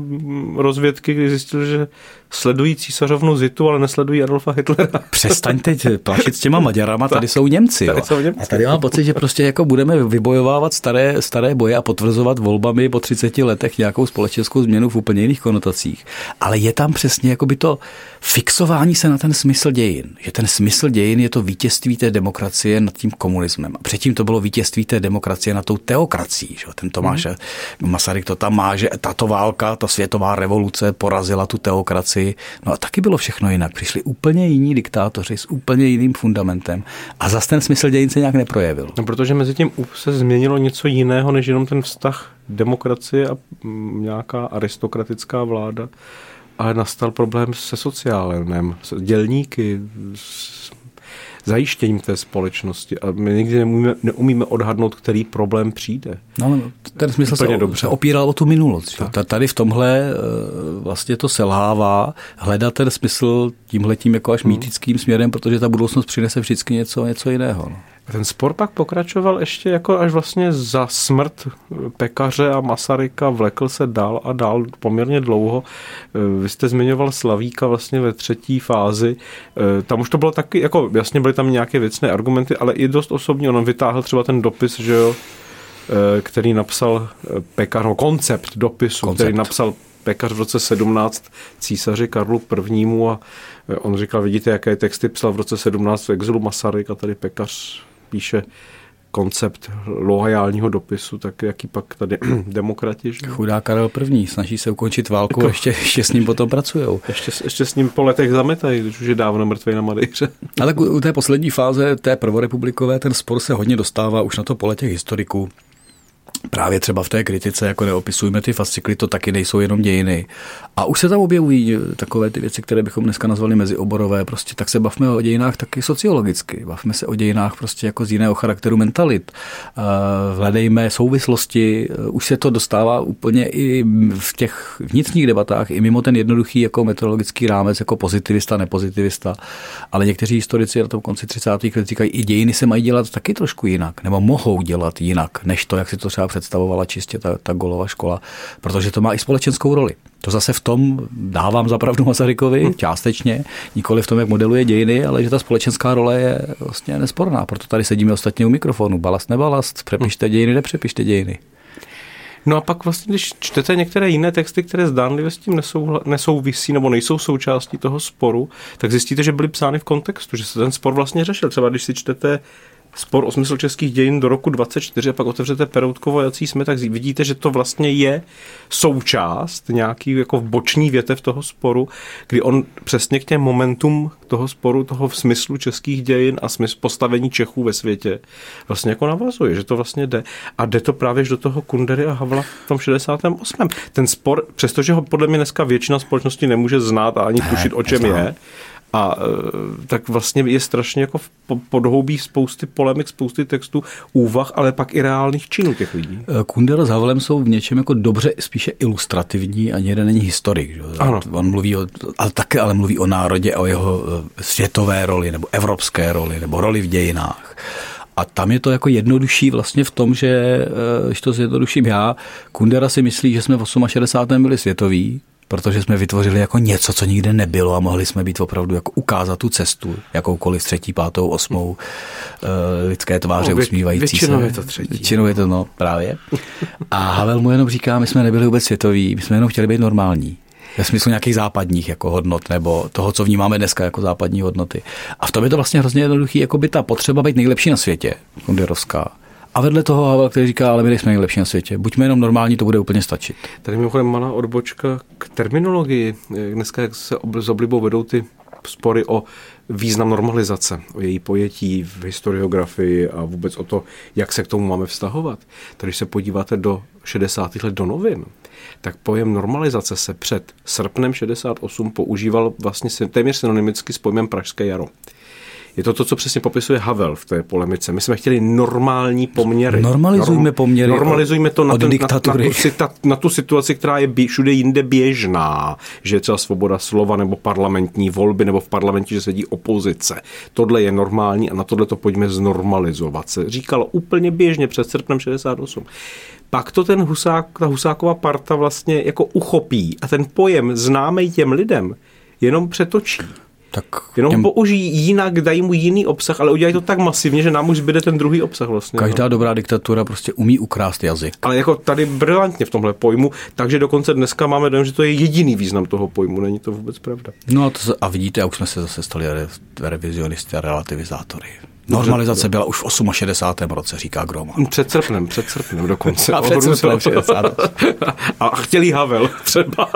rozvědky, kdy zjistil, že sledují císařovnu Zitu, ale nesledují Adolfa Hitlera. Přestaň teď plašit s těma Maďarama, tady jsou Němci. Tady jsou Němci. A tady mám pocit, že prostě jako budeme vybojovávat staré, staré boje a potvrzovat volbami po 30 letech nějakou společenskou změnu v úplně jiných konotacích. Ale je tam přesně jako by to fixování se na ten smysl dějin. Že ten smysl dějin je to vítězství té demokracie nad tím komunismem. A předtím to bylo vítězství té demokracie nad tou teokracií. Že? Ten Tomáš hmm. Masaryk to tam má, že tato válka, ta světová revoluce porazila tu teokracii. No a taky bylo všechno jinak. Přišli úplně jiní diktátoři s úplně jiným fundamentem. A zase ten smysl dějin se nějak neprojevil. No, protože mezi tím se změnilo něco jiného, než jenom ten vztah demokracie a mm, nějaká aristokratická vláda ale nastal problém se sociálem, s dělníky, s zajištěním té společnosti a my nikdy neumíme, neumíme odhadnout, který problém přijde. No, ten smysl se, dobře. se opíral o tu minulost. Tak. Tady v tomhle eh, vlastně to selhává hledat ten smysl tímhletím jako až hmm. mýtickým směrem, protože ta budoucnost přinese vždycky něco, něco jiného. No. Ten spor pak pokračoval ještě jako až vlastně za smrt pekaře a Masaryka vlekl se dál a dál poměrně dlouho. Vy jste zmiňoval Slavíka vlastně ve třetí fázi. Tam už to bylo taky, jako jasně byly tam nějaké věcné argumenty, ale i dost osobní. On vytáhl třeba ten dopis, že jo, který napsal pekař, no, koncept dopisu, koncept. který napsal pekař v roce 17 císaři Karlu I. a on říkal, vidíte, jaké texty psal v roce 17 v exilu Masaryk a tady pekař píše koncept loajálního dopisu, tak jaký pak tady demokrati. Že? Chudá Karel I. snaží se ukončit válku jako, a ještě, ještě s ním potom pracují. Ještě, ještě s ním po letech zametají, když už je dávno mrtvý na Madejře. Ale u té poslední fáze, té prvorepublikové, ten spor se hodně dostává už na to pole těch historiků právě třeba v té kritice, jako neopisujeme ty fascikly, to taky nejsou jenom dějiny. A už se tam objevují takové ty věci, které bychom dneska nazvali mezioborové, prostě tak se bavme o dějinách taky sociologicky, bavme se o dějinách prostě jako z jiného charakteru mentalit. Hledejme souvislosti, už se to dostává úplně i v těch vnitřních debatách, i mimo ten jednoduchý jako metodologický rámec, jako pozitivista, nepozitivista, ale někteří historici na tom konci 30. let říkají, i dějiny se mají dělat taky trošku jinak, nebo mohou dělat jinak, než to, jak si to třeba představovala čistě ta, ta golová škola, protože to má i společenskou roli. To zase v tom dávám zapravdu Masarykovi hm. částečně, nikoli v tom, jak modeluje dějiny, ale že ta společenská role je vlastně nesporná. Proto tady sedíme ostatně u mikrofonu. Balast, nebalast, přepište dějiny, nepřepište dějiny. No a pak vlastně, když čtete některé jiné texty, které zdánlivě s tím nesou, nesouvisí nebo nejsou součástí toho sporu, tak zjistíte, že byly psány v kontextu, že se ten spor vlastně řešil. Třeba když si čtete spor o smysl českých dějin do roku 24 a pak otevřete Peroutkovo, jací jsme, tak vidíte, že to vlastně je součást nějaký jako boční větev toho sporu, kdy on přesně k těm momentům toho sporu, toho v smyslu českých dějin a smysl postavení Čechů ve světě vlastně jako navazuje, že to vlastně jde. A jde to právě do toho Kundery a Havla v tom 68. Ten spor, přestože ho podle mě dneska většina společnosti nemůže znát a ani tušit, o čem je, a e, tak vlastně je strašně jako podhoubí spousty polemik, spousty textů, úvah, ale pak i reálných činů těch lidí. E, Kundera s Havelem jsou v něčem jako dobře spíše ilustrativní, ani jeden není historik. Že? Ano. On mluví o, ale také ale mluví o národě, o jeho e, světové roli, nebo evropské roli, nebo roli v dějinách. A tam je to jako jednodušší vlastně v tom, že, když to zjednoduším já, Kundera si myslí, že jsme v 68. byli světoví, protože jsme vytvořili jako něco, co nikde nebylo a mohli jsme být opravdu jako ukázat tu cestu, jakoukoliv třetí, pátou, osmou uh, lidské tváře no, vě, usmívající většinou se. je to třetí. Většinou je to, no, právě. A Havel mu jenom říká, my jsme nebyli vůbec světoví, my jsme jenom chtěli být normální ve smyslu nějakých západních jako hodnot nebo toho, co vnímáme dneska jako západní hodnoty. A v tom je to vlastně hrozně jednoduchý, jako by ta potřeba být nejlepší na světě, Kunderovská, a vedle toho Havel, který říká, ale my nejsme nejlepší na světě. Buďme jenom normální, to bude úplně stačit. Tady mimochodem malá odbočka k terminologii. Dneska se s oblibou vedou ty spory o význam normalizace, o její pojetí v historiografii a vůbec o to, jak se k tomu máme vztahovat. Tady, když se podíváte do 60. let do novin, tak pojem normalizace se před srpnem 68 používal vlastně téměř synonymicky s pojmem Pražské jaro. Je to to, co přesně popisuje Havel v té polemice. My jsme chtěli normální poměry. Normalizujme Norm, poměry. Normalizujme to na, ten, na, na, tu, na tu situaci, která je bě, všude jinde běžná. Že je třeba svoboda slova nebo parlamentní volby nebo v parlamentě, že sedí opozice. Tohle je normální a na tohle to pojďme znormalizovat. Se říkalo úplně běžně před srpnem 68 pak to ten Husák, ta Husáková parta vlastně jako uchopí a ten pojem známý těm lidem jenom přetočí. Tak Jenom těm... použijí jinak, dají mu jiný obsah, ale udělají to tak masivně, že nám už zbyde ten druhý obsah vlastně. Každá no. dobrá diktatura prostě umí ukrást jazyk. Ale jako tady brilantně v tomhle pojmu, takže dokonce dneska máme dojem, že to je jediný význam toho pojmu, není to vůbec pravda. No a, to, a vidíte, a už jsme se zase stali re, revizionisty a relativizátory. Normalizace byla už v 68. roce, říká Groman. Před srpnem, před srpnem dokonce. A před srpnem 60. A chtěli Havel třeba.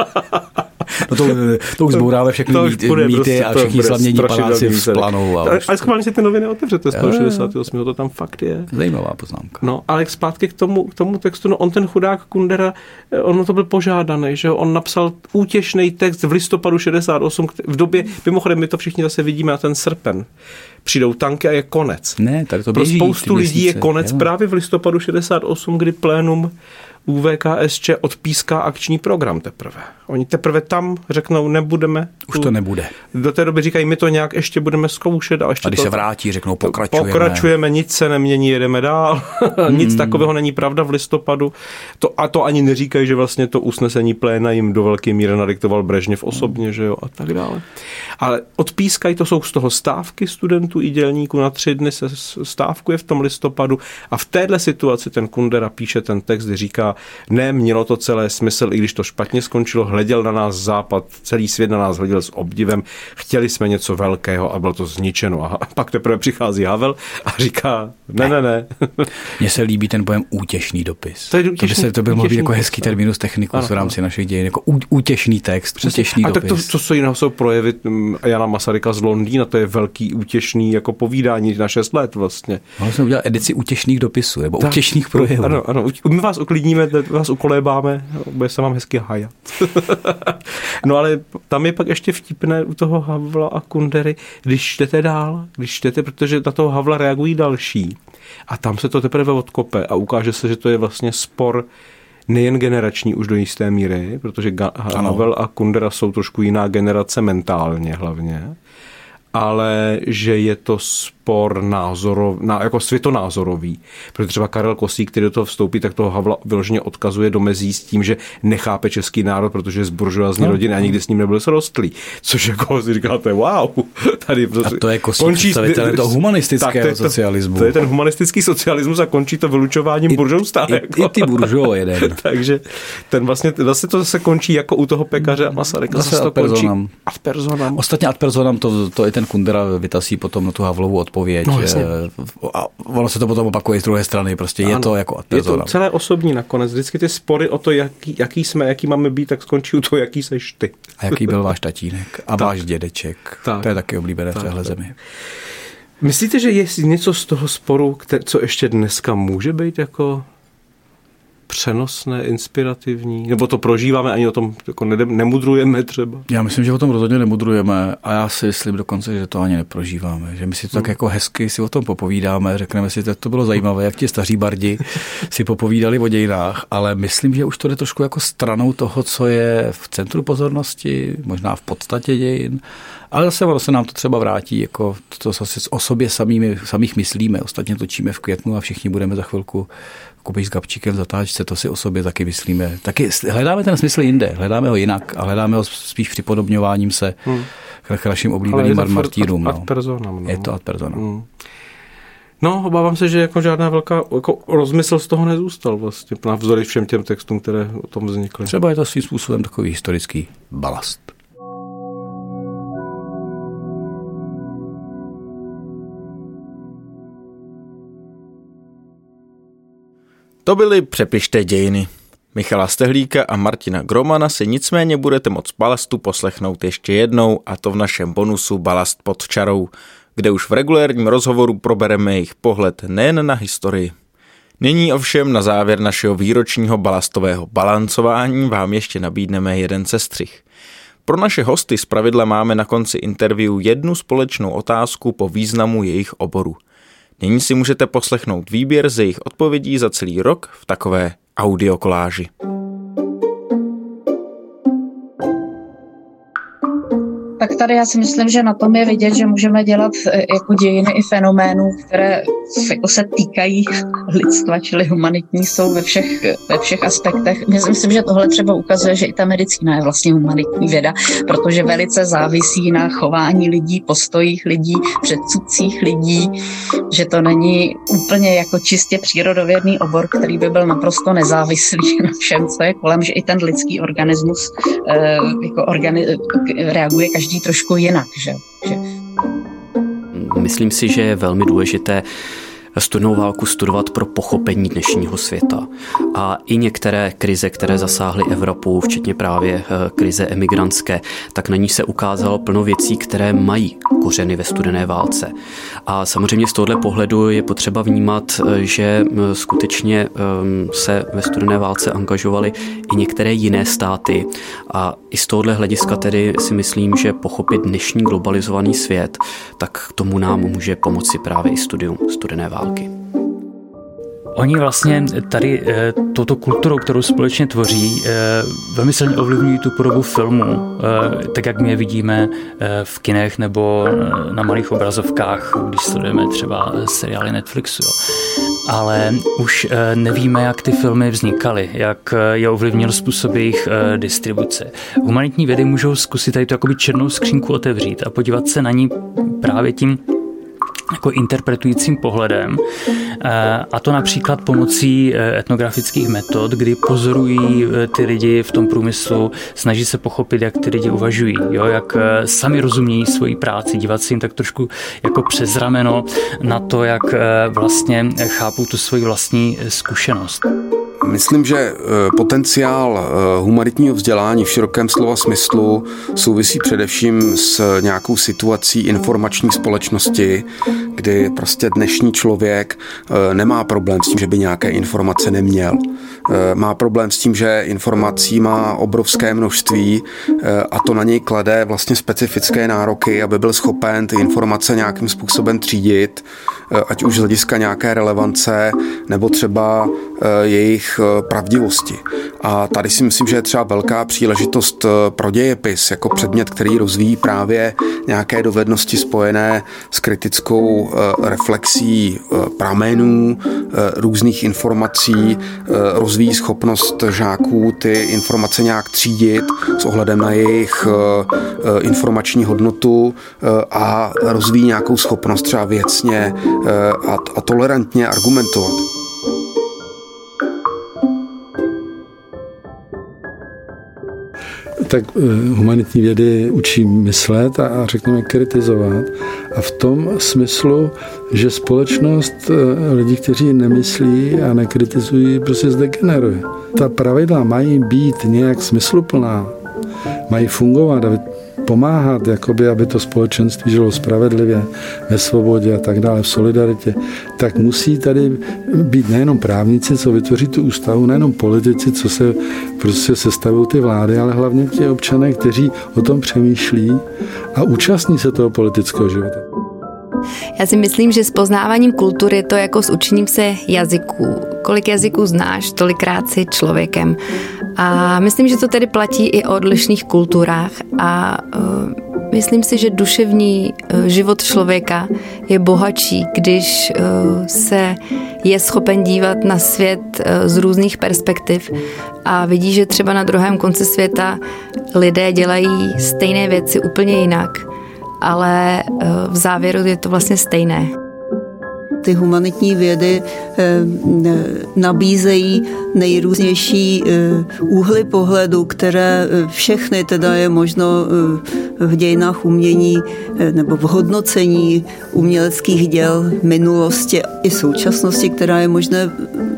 No to, to už zbouráme všechny to mýty, bude, mýty prostě, a všichni slavnění paláci vzplanou. A ale schválně si ty noviny otevřete z toho 68. To tam fakt je. Zajímavá poznámka. No, ale zpátky k tomu, k tomu textu, no on ten chudák Kundera, eh, on to byl požádaný, že on napsal útěšný text v listopadu 68, v době, mimochodem my to všichni zase vidíme na ten srpen přijdou tanky a je konec. Ne, tady to běží, Pro spoustu lidí je konec jo. právě v listopadu 68, kdy plénum UVKSČ odpíská akční program teprve. Oni teprve tam řeknou, nebudeme. Už to nebude. Do té doby říkají, my to nějak ještě budeme zkoušet. A, ještě a když to, se vrátí, řeknou, pokračujeme. Pokračujeme, nic se nemění, jedeme dál. nic hmm. takového není pravda v listopadu. To, a to ani neříkají, že vlastně to usnesení pléna jim do velké míry nadiktoval Brežněv osobně, že jo, a tak dále. Ale odpískají, to jsou z toho stávky studentů i dělníků, na tři dny se stávkuje v tom listopadu a v téhle situaci ten Kundera píše ten text, kdy říká, ne, mělo to celé smysl, i když to špatně skončilo, hleděl na nás západ, celý svět na nás hleděl s obdivem, chtěli jsme něco velkého a bylo to zničeno. A pak teprve přichází Havel a říká, ne, ne, ne. Mně se líbí ten pojem útěšný dopis. To, je útěšný, to by se to byl mohl jako hezký terminus technicus v rámci našich dějin, jako útěšný text, Přesně. útěšný a dopis. tak to, co se jiného jsou projevy mm, Jana Masaryka z Londýna, to je velký útěšný jako povídání na 6 let vlastně. Mohli jsme udělat edici útěšných dopisů, nebo tak, útěšných projevů. Ano, ano, my vás uklidníme, vás ukolébáme, bude se vám hezky hajat. no ale tam je pak ještě vtipné u toho Havla a Kundery, když čtete dál, když čtete, protože na toho Havla reagují další. A tam se to teprve odkope a ukáže se, že to je vlastně spor nejen generační už do jisté míry, protože Havel a Kundera jsou trošku jiná generace mentálně hlavně, ale že je to spor názorov, na, jako světonázorový. Protože třeba Karel Kosík, který do toho vstoupí, tak toho Havla vyloženě odkazuje do mezí s tím, že nechápe český národ, protože je z buržoazní no. rodiny a nikdy s ním nebyl srostlý. Což jako si říkáte, wow, tady a to je Kosík končí představitel toho humanistického to socialismu. To je ten humanistický socialismus a končí to vylučováním buržousta. I, jako. i ty buržo jeden. Takže ten vlastně, vlastně to zase končí jako u toho pekaře a Masaryka. Zase, zase to končí ad personam. Ostatně ad personam to, to je ten ten Kundera vytasí potom na tu Havlovu odpověď. No, jasně. a ono se to potom opakuje z druhé strany, prostě ano. je to jako Je to celé osobní nakonec. Vždycky ty spory o to, jaký, jaký jsme, jaký máme být, tak skončí u toho, jaký seš ty. A jaký byl váš tatínek a tak. váš dědeček. Tak. To je taky oblíbené tak, v téhle tak. zemi. Myslíte, že je něco z toho sporu, co ještě dneska může být jako přenosné, inspirativní? Nebo to prožíváme, ani o tom jako nemudrujeme třeba? Já myslím, že o tom rozhodně nemudrujeme a já si myslím dokonce, že to ani neprožíváme. Že my si to hmm. tak jako hezky si o tom popovídáme, řekneme si, že to bylo zajímavé, jak ti staří bardi si popovídali o dějinách, ale myslím, že už to jde trošku jako stranou toho, co je v centru pozornosti, možná v podstatě dějin. Ale zase ono se nám to třeba vrátí, jako to zase o sobě samými, samých myslíme. Ostatně točíme v květnu a všichni budeme za chvilku Kubiš s Gabčíkem v zatáčce, to si o sobě taky myslíme. Taky hledáme ten smysl jinde, hledáme ho jinak a hledáme ho spíš připodobňováním se hmm. k našim oblíbeným ad martírům. Ad, ad personam, no. Je to ad personam. Hmm. No, obávám se, že jako žádná velká jako rozmysl z toho nezůstal vlastně, navzdory všem těm textům, které o tom vznikly. Třeba je to svým způsobem takový historický balast. To byly Přepište dějiny. Michala Stehlíka a Martina Gromana si nicméně budete moc balastu poslechnout ještě jednou a to v našem bonusu Balast pod čarou, kde už v regulérním rozhovoru probereme jejich pohled nejen na historii. Nyní ovšem na závěr našeho výročního balastového balancování vám ještě nabídneme jeden sestřih. Pro naše hosty zpravidla máme na konci interview jednu společnou otázku po významu jejich oboru – Nyní si můžete poslechnout výběr ze jejich odpovědí za celý rok v takové audiokoláži. Tak tady já si myslím, že na tom je vidět, že můžeme dělat e, jako dějiny i fenoménů, které jako se týkají lidstva, čili humanitní jsou ve všech, ve všech aspektech. Myslím, že tohle třeba ukazuje, že i ta medicína je vlastně humanitní věda, protože velice závisí na chování lidí, postojích lidí, předsudcích lidí, že to není úplně jako čistě přírodovědný obor, který by byl naprosto nezávislý na všem, co je kolem, že i ten lidský organismus eh, jako organi- reaguje každý každý trošku jinak. Že? že... Myslím si, že je velmi důležité studenou válku studovat pro pochopení dnešního světa. A i některé krize, které zasáhly Evropu, včetně právě eh, krize emigrantské, tak na ní se ukázalo plno věcí, které mají kořeny ve studené válce. A samozřejmě z tohohle pohledu je potřeba vnímat, eh, že eh, skutečně ehm, se ve studené válce angažovaly i některé jiné státy. A i z tohohle hlediska tedy si myslím, že pochopit dnešní globalizovaný svět, tak k tomu nám může pomoci právě i studium studené války války. Oni vlastně tady e, touto kulturou, kterou společně tvoří, e, velmi silně ovlivňují tu podobu filmu, e, tak jak my je vidíme v kinech nebo na malých obrazovkách, když sledujeme třeba seriály Netflixu. Jo. Ale už nevíme, jak ty filmy vznikaly, jak je ovlivnil způsob jejich distribuce. Humanitní vědy můžou zkusit tady tu jakoby černou skřínku otevřít a podívat se na ní právě tím jako interpretujícím pohledem. Eh, a to například pomocí eh, etnografických metod, kdy pozorují eh, ty lidi v tom průmyslu, snaží se pochopit, jak ty lidi uvažují, jo, jak sami rozumějí svoji práci, dívat se jim tak trošku jako přes rameno na to, jak vlastně chápou tu svoji vlastní zkušenost. Myslím, že eh, potenciál eh, humanitního vzdělání v širokém slova smyslu souvisí především s nějakou situací informační společnosti, kdy prostě dnešní člověk eh, nemá problém s tím, že by nějaké informace neměl. Má problém s tím, že informací má obrovské množství a to na něj klade vlastně specifické nároky, aby byl schopen ty informace nějakým způsobem třídit, ať už z hlediska nějaké relevance nebo třeba jejich Eh, pravdivosti. A tady si myslím, že je třeba velká příležitost eh, pro dějepis jako předmět, který rozvíjí právě nějaké dovednosti spojené s kritickou eh, reflexí pramenů, různých informací, rozvíjí schopnost žáků ty informace nějak třídit s ohledem na jejich informační hodnotu a rozvíjí nějakou schopnost třeba věcně a tolerantně argumentovat. Tak eh, humanitní vědy učí myslet a, a řekněme kritizovat. A v tom smyslu, že společnost eh, lidí, kteří nemyslí a nekritizují, prostě zdegeneruje. Ta pravidla mají být nějak smysluplná, mají fungovat, aby pomáhat, jakoby, aby to společenství žilo spravedlivě, ve svobodě a tak dále, v solidaritě, tak musí tady být nejenom právníci, co vytvoří tu ústavu, nejenom politici, co se prostě sestavují ty vlády, ale hlavně ti občané, kteří o tom přemýšlí a účastní se toho politického života. Já si myslím, že s poznáváním kultury je to jako s učením se jazyků. Kolik jazyků znáš, tolikrát si člověkem. A myslím, že to tedy platí i o odlišných kulturách a uh, myslím si, že duševní uh, život člověka je bohatší, když uh, se je schopen dívat na svět z různých perspektiv a vidí, že třeba na druhém konci světa lidé dělají stejné věci úplně jinak, ale v závěru je to vlastně stejné ty humanitní vědy eh, nabízejí nejrůznější eh, úhly pohledu, které eh, všechny teda je možno v dějinách umění nebo v hodnocení uměleckých děl minulosti i současnosti, která je možné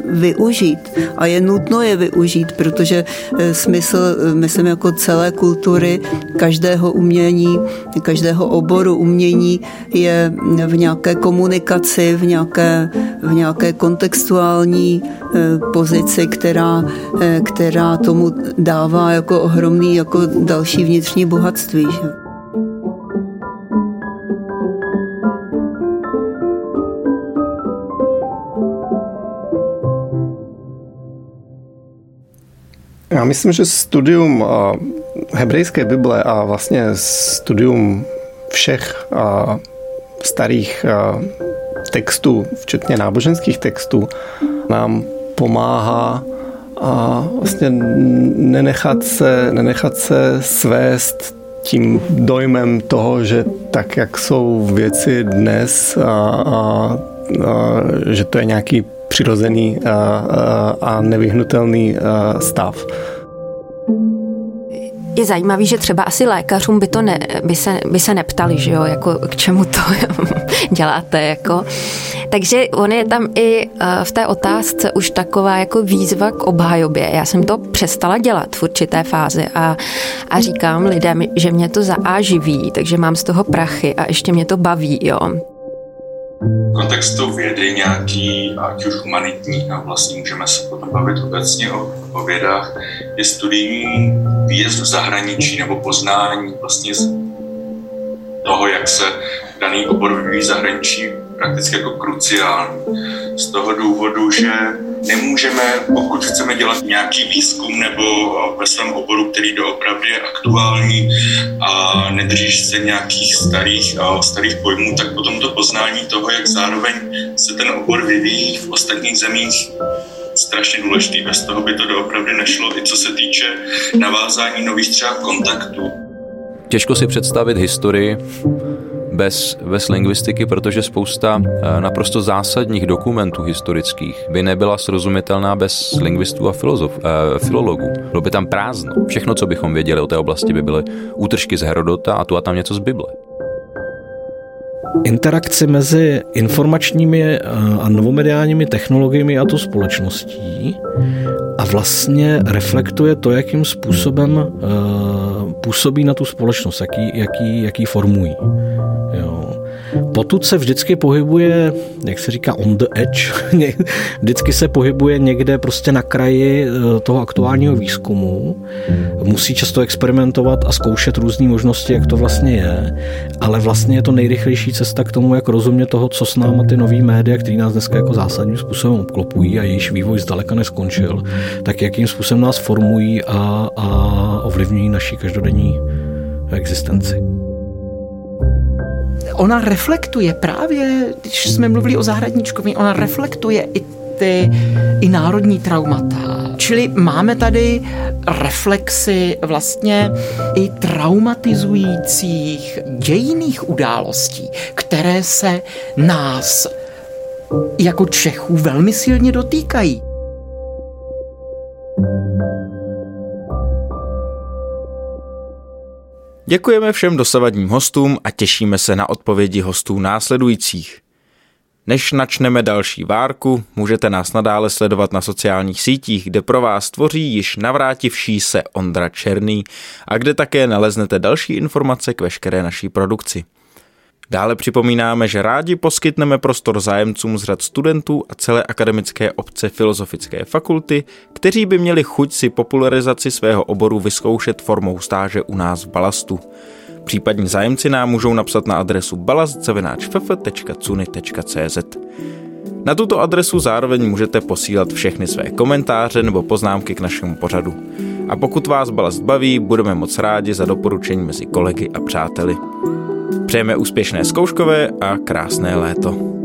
využít. A je nutno je využít, protože smysl, myslím, jako celé kultury, každého umění, každého oboru umění je v nějaké komunikaci, v nějaké nějaké, v nějaké kontextuální eh, pozici, která, eh, která tomu dává jako ohromný jako další vnitřní bohatství. Že? Já myslím, že studium eh, hebrejské Bible a vlastně studium všech starých textů, včetně náboženských textů, nám pomáhá a vlastně nenechat se, nenechat se svést tím dojmem toho, že tak, jak jsou věci dnes a, a, a že to je nějaký přirozený a, a, a nevyhnutelný stav je zajímavý, že třeba asi lékařům by to ne, by se, by se neptali, že jo, jako k čemu to děláte, jako. Takže on je tam i eh, v té otázce už taková jako výzva k obhajobě. Já jsem to přestala dělat v určité fázi a, a říkám lidem, že mě to zaáživí, takže mám z toho prachy a ještě mě to baví, jo kontextu vědy nějaký, ať už humanitní, a vlastně můžeme se potom bavit obecně o, o vědách, je studijní výjezd v zahraničí nebo poznání vlastně z toho, jak se daný obor vyvíjí zahraničí prakticky jako kruciální. Z toho důvodu, že nemůžeme, pokud chceme dělat nějaký výzkum nebo ve svém oboru, který doopravdy je aktuální a nedržíš se nějakých starých, starých pojmů, tak potom to poznání toho, jak zároveň se ten obor vyvíjí v ostatních zemích, strašně důležitý. Bez toho by to doopravdy nešlo, i co se týče navázání nových třeba kontaktů. Těžko si představit historii bez, bez lingvistiky, protože spousta eh, naprosto zásadních dokumentů historických by nebyla srozumitelná bez lingvistů a filozof, eh, filologů. Bylo by tam prázdno. Všechno, co bychom věděli o té oblasti, by byly útržky z Herodota a tu a tam něco z Bible. Interakci mezi informačními eh, a novomediálními technologiemi a tu společností a vlastně reflektuje to, jakým způsobem uh, působí na tu společnost, jaký, jaký, jaký formují. Jo. Potud se vždycky pohybuje, jak se říká, on the edge, vždycky se pohybuje někde prostě na kraji eh, toho aktuálního výzkumu, musí často experimentovat a zkoušet různé možnosti, jak to vlastně je, ale vlastně je to nejrychlejší cesta k tomu, jak rozumět toho, co s náma ty nový média, který nás dneska jako zásadním způsobem obklopují a jejíž vývoj zdaleka neskončil, tak jakým způsobem nás formují a, a ovlivňují naší každodenní existenci ona reflektuje právě, když jsme mluvili o zahradničkovi, ona reflektuje i ty i národní traumata. Čili máme tady reflexy vlastně i traumatizujících dějiných událostí, které se nás jako Čechů velmi silně dotýkají. Děkujeme všem dosavadním hostům a těšíme se na odpovědi hostů následujících. Než načneme další várku, můžete nás nadále sledovat na sociálních sítích, kde pro vás tvoří již navrátivší se Ondra Černý a kde také naleznete další informace k veškeré naší produkci. Dále připomínáme, že rádi poskytneme prostor zájemcům z řad studentů a celé akademické obce Filozofické fakulty, kteří by měli chuť si popularizaci svého oboru vyzkoušet formou stáže u nás v Balastu. Případní zájemci nám můžou napsat na adresu balast.cz. Na tuto adresu zároveň můžete posílat všechny své komentáře nebo poznámky k našemu pořadu. A pokud vás balast baví, budeme moc rádi za doporučení mezi kolegy a přáteli. Přejeme úspěšné zkouškové a krásné léto.